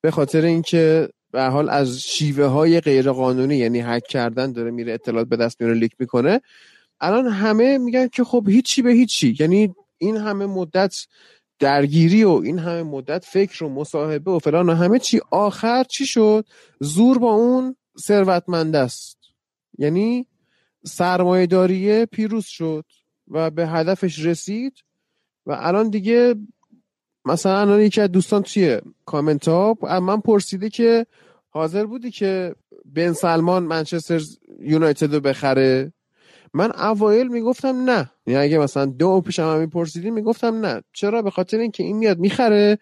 S1: به خاطر اینکه به هر حال از شیوه های غیر قانونی یعنی هک کردن داره میره اطلاعات به دست میاره leak می‌کنه. الان همه میگن که خب هیچی به هیچی. یعنی این همه مدت درگیری و این همه مدت فکر و مصاحبه و فلان و همه چی. آخر چی شد؟ زور با اون ثروتمند است. یعنی سرمایه پیروز شد و به هدفش رسید و الان دیگه مثلا الان یکی از دوستان توی کامنت ها من پرسیده که حاضر بودی که بن سلمان منچستر یونایتد رو بخره؟ من اوایل می‌گفتم نه. یعنی اگه مثلا دو پیش هم میپرسیدی می‌گفتم نه. چرا؟ به خاطر اینکه این میاد می‌خره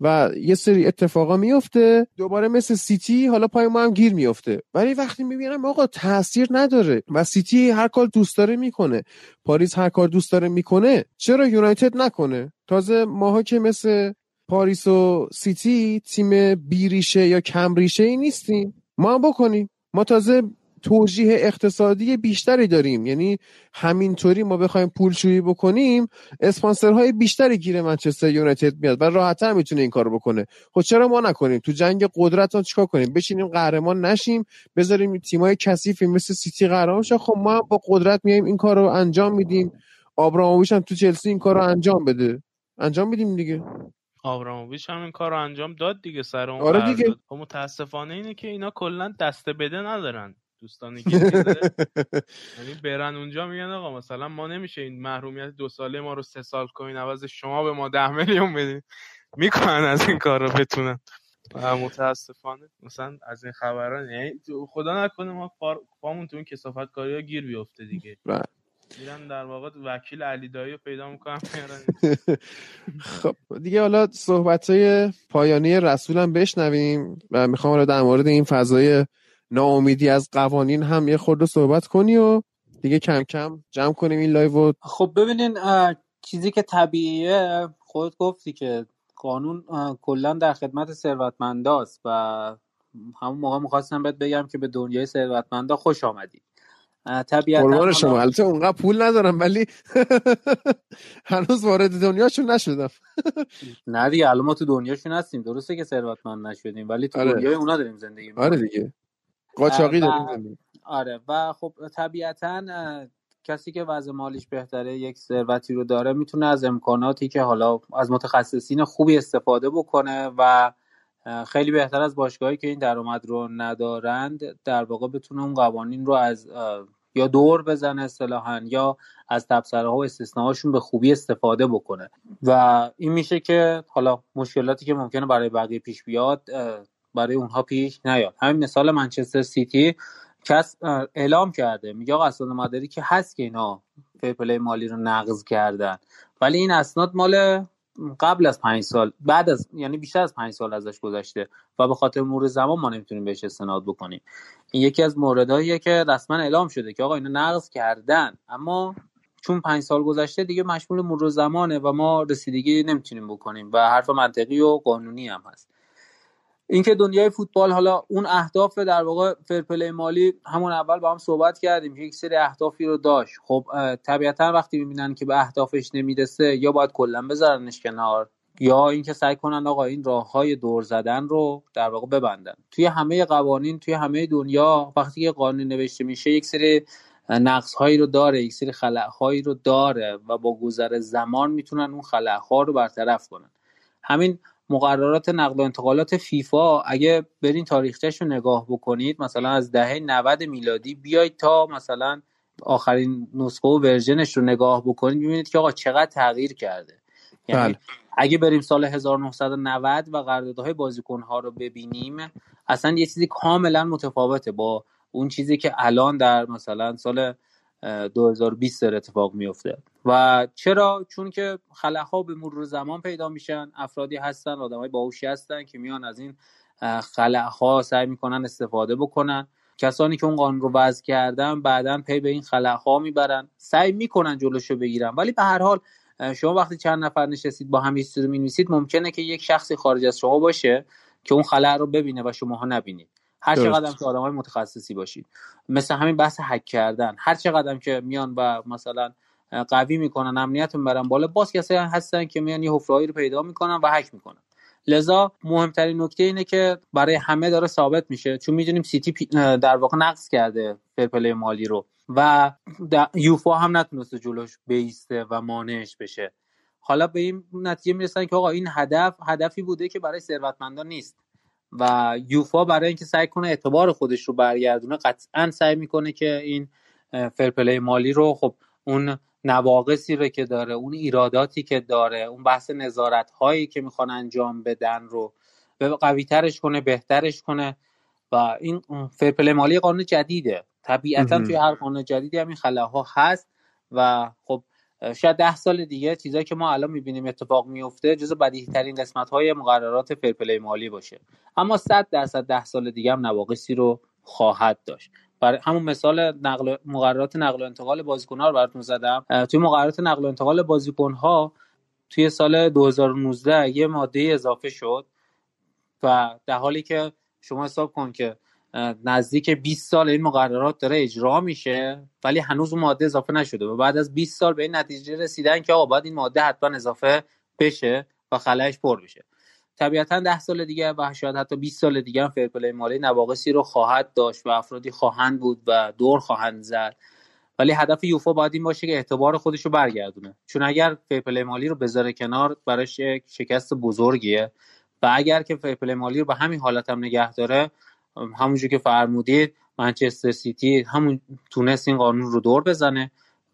S1: و یه سری اتفاقا میفته دوباره مثل سیتی حالا پای ما هم گیر میفته ولی وقتی می‌بینم آقا تاثیر نداره و سیتی هر کار دوست داره می‌کنه. پاریس هر کار دوست داره می‌کنه. چرا یونایتد نکنه؟ تازه ماها که مثل پاریس و سیتی تیم بیریشه یا کمریشه ای نیستیم. ما هم بکنیم. ما تازه توجیه اقتصادی بیشتری داریم. یعنی همینطوری ما بخوایم پولشویی بکنیم اسپانسرهای بیشتری گیر منچستر یونایتد میاد و راحتتر می‌تونه این کارو بکنه. خب چرا ما نکنیم؟ تو جنگ قدرت ها چیکار کنیم؟ بشینیم قهرمان نشیم بذاریم تیمای کثیفی مثل سیتی قهرمان شه خب ما با قدرت میایم این کارو انجام میدیم. آبراموویچ هم تو چلسی این کارو انجام بده. انجام میدیم دیگه.
S3: آبراموویچ هم این کار رو انجام داد دیگه سر اون
S1: آره دیگه.
S3: خب متاسفانه اینه که اینا کلا دست بده ندارن. دوستانی که یعنی برن اونجا میگن آقا مثلا ما نمیشه این محرومیت دو ساله ما رو سه سال کنین عوض شما به ما ده میلیون بدین. می‌کنن از این کار رو بتونن. متاسفانه مثلا از این خبران یعنی خدا نکنه ما پامون تو این کسافت کاری ها گیر بیفته دیگه.
S1: بله.
S3: میرن در واقع وکیل علی دایی رو پیدا می‌کنم
S1: خب دیگه حالا صحبت های پایانی رسولم بشنویم و می‌خوام در مورد این فضای ناامیدی از قوانین هم یه خورده صحبت کنی و دیگه کم کم جمع کنیم این لایو
S2: خب ببینین چیزی که طبیعیه خود گفتی که قانون کلا در خدمت ثروتمنداست و همون موقع می‌خواستم بهت بگم که به دنیای ثروتمندا خوش آمدی.
S1: طبیعتا شما. البته اونقدر پول ندارم ولی هنوز وارد دنیاشون نشدم.
S2: نه دیگه الان ما تو دنیاشون هستیم. درسته که ثروتمند نشدیم ولی تو آره. دنیای اونا داریم زندگی
S1: آره دیگه. قاچاقی داریم
S2: آره و خب طبیعتا کسی که وضع مالیش بهتره یک ثروتی رو داره می‌تونه از امکاناتی که حالا از متخصصین خوبی استفاده بکنه و خیلی بهتر از باشگاهی که این درآمد رو ندارند در واقع بتونه اون قوانین رو از یا دور بزنه اصطلاحا یا از تبصره ها و استثناهاشون به خوبی استفاده بکنه. و این میشه که حالا مشکلاتی که ممکنه برای بقیه پیش بیاد برای اونها پیش نیاد. همین مثال منچستر سیتی کس اعلام کرده. میگه آقا اسناد که هست که اینا پلی مالی رو نقض کردن. ولی این اسناد مال قبل از پنج سال بعد از یعنی بیشتر از پنج سال ازش گذشته. و به خاطر مرور زمان ما نمی‌تونیم بهش استناد بکنیم. این یکی از موردهاییه که رسما اعلام شده که آقا اینا نقض کردن. اما چون پنج سال گذشته دیگه مشمول مرور زمانه و ما رسیدگی نمی‌تونیم بکنیم و حرف منطقی و قانونی هم هست. اینکه دنیای فوتبال حالا اون اهداف در واقع فرپلی مالی همون اول با هم صحبت کردیم یک سری اهدافی رو داشت. خب طبیعتا وقتی می‌بینن که به اهدافش نمی‌رسه یا باید کلا بذارنش کنار یا اینکه سعی کنن آقا این راه های دور زدن رو در واقع ببندن. توی همه قوانین توی همه دنیا وقتی که قانون نوشته میشه یک سری نقص هایی رو داره یک سری خلق هایی رو داره و با گذر زمان می‌تونن اون خلق ها رو برطرف کنن. همین مقررات نقل و انتقالات فیفا اگه برین تاریخچهش رو نگاه بکنید مثلا از دهه 90 میلادی بیاید تا مثلا آخرین نسخه و ورژنش رو نگاه بکنید ببینید که آقا چقدر تغییر کرده یعنی بله. اگه بریم سال 1990 و قراردادهای بازیکنها رو ببینیم اصلا یه چیزی کاملا متفاوته با اون چیزی که الان در مثلا سال 2020 در اتفاق میفته و چرا؟ چون که ها به مرور زمان پیدا میشن افرادی هستن آدمای باهوشی هستن که میان از این ها سعی می‌کنن استفاده بکنن. کسانی که اون قانون رو وضع کردن بعدا پی به این ها می‌برن. سعی می‌کنن جلوشو بگیرن. ولی به هر حال شما وقتی چند نفر نشستید با هم رو می‌نویسید ممکنه که یک شخصی خارج از شما باشه که اون خلع رو ببینه و شماها نبینید. هر چقدر که آدم های متخصصی باشید. مثل همین بحث حک کردن. هر چقدر که میان و مثلا قوی می‌کنن امنیت می‌برن بالا. باز کسایی هستن که میان یه حفرهایی رو پیدا می‌کنن و حک می‌کنن. لذا مهمترین نکته اینه که برای همه داره ثابت میشه چون می‌دونیم سیتی در واقع نقص کرده فرپلی مالی رو و یوفا هم نتونسته جلوش بیسته و مانعش بشه. حالا به این نتیجه می‌رسن که آقا این هدف هدفی بوده که برای ثروتمندان نیست و یوفا برای اینکه سعی کنه اعتبار خودش رو برگردونه قطعا سعی می‌کنه که این فرپلی مالی رو خب اون نواقصی رو که داره اون ایراداتی که داره اون بحث نظارت هایی که می‌خوان انجام بدن رو قوی ترش کنه بهترش کنه و این فرپلی مالی قانون جدیده. طبیعتا توی هر قانون جدیدی هم این خلاها هست و خب شاید ده سال دیگه چیزایی که ما الان می‌بینیم اتفاق میفته جز بدیهی ترین قسمت های مقررات فرپلی مالی باشه. اما صد درصد ده سال دیگه هم نواقصی رو خواهد داشت. برای همون مثال نقل مقررات نقل و انتقال بازیکن ها رو براتون زدم. توی مقررات نقل و انتقال بازیکن ها توی سال 2019 یه ماده اضافه شد و در حالی که شما حساب کن که نزدیک 20 سال این مقررات داره اجرا میشه ولی هنوز اون ماده اضافه نشده و بعد از 20 سال به این نتیجه رسیدن که آقا باید این ماده حتما اضافه بشه و خلایش پر بشه. طبیعتا 10 سال دیگه و شاید حتی 20 سال دیگه هم فرپلی مالی نواقصی رو خواهد داشت و افرادی خواهند بود و دور خواهند زد. ولی هدف یوفا باید این باشه که اعتبار خودش رو برگردونه. چون اگر فرپلی مالی رو بذاره کنار براش یک شکست بزرگیه. و اگر که فرپلی مالی رو به همین حالت هم نگه داره همونجور که فرمودید منچستر سیتی همون تونست این قانون رو دور بزنه.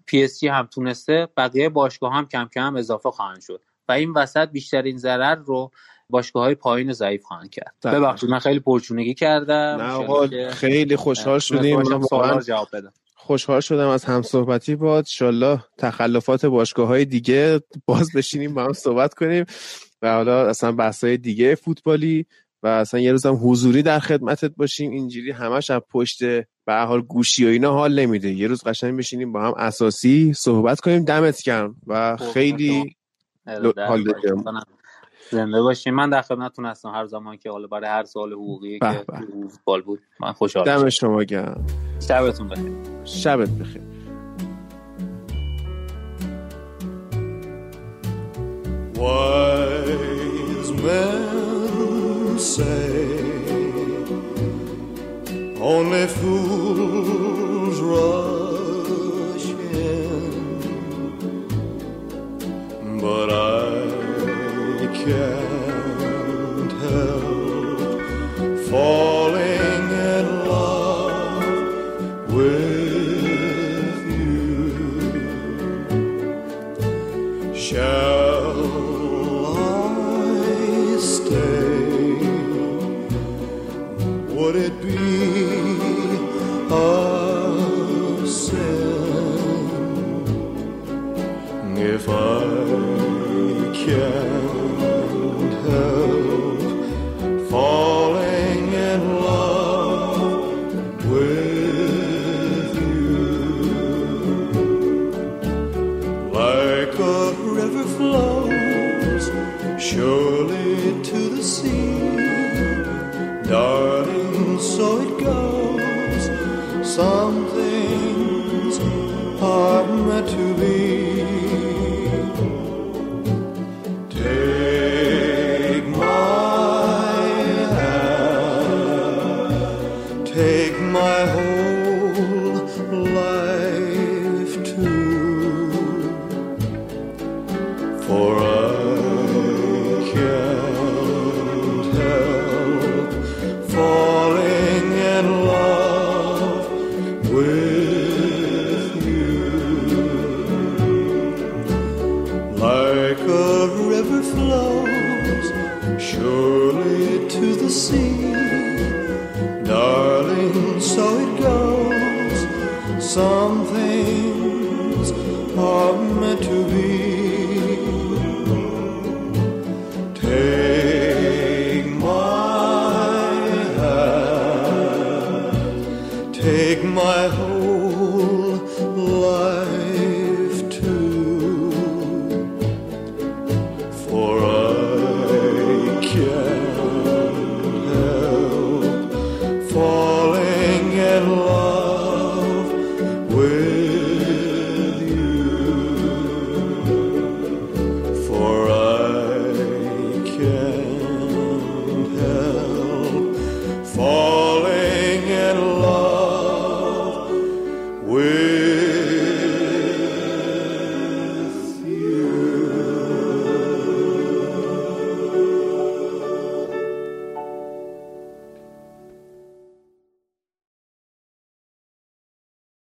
S2: پی اس هم تونسته بقیه باشگاه هم کم کم اضافه خواهند شد. و این وسط بیشترین ضرر رو باشگاه های پایین ضعیف خواهند کرد. ببخشید من خیلی پرچونگی کردم.
S4: نه خیلی خوشحال شدیم.
S2: جواب بدم.
S4: خوشحال شدم از همصحبتی با انشالله تخلفات باشگاه های دیگه باز بشینیم با هم صحبت کنیم. و حالا اصلا بحث های دیگه فوتبالی و اصلا یه روزم حضوری در خدمتت باشیم. اینجوری همش از پشت به حال گوشی و اینا حال نمیده. یه روز قشنگ بشینیم با هم اساسی صحبت کنیم. دمت گرم و خیلی حال
S2: زنده باشیم من در خدمتتون هستم هر زمان که حالا برای هر سوال حقوقی که فوتبال بود من خوشحال
S4: دم شما گرم.
S2: شبتون بخیر.
S4: شبت بخیر. Wise men say only fools rush in, but I can't help falling in love with you. Shall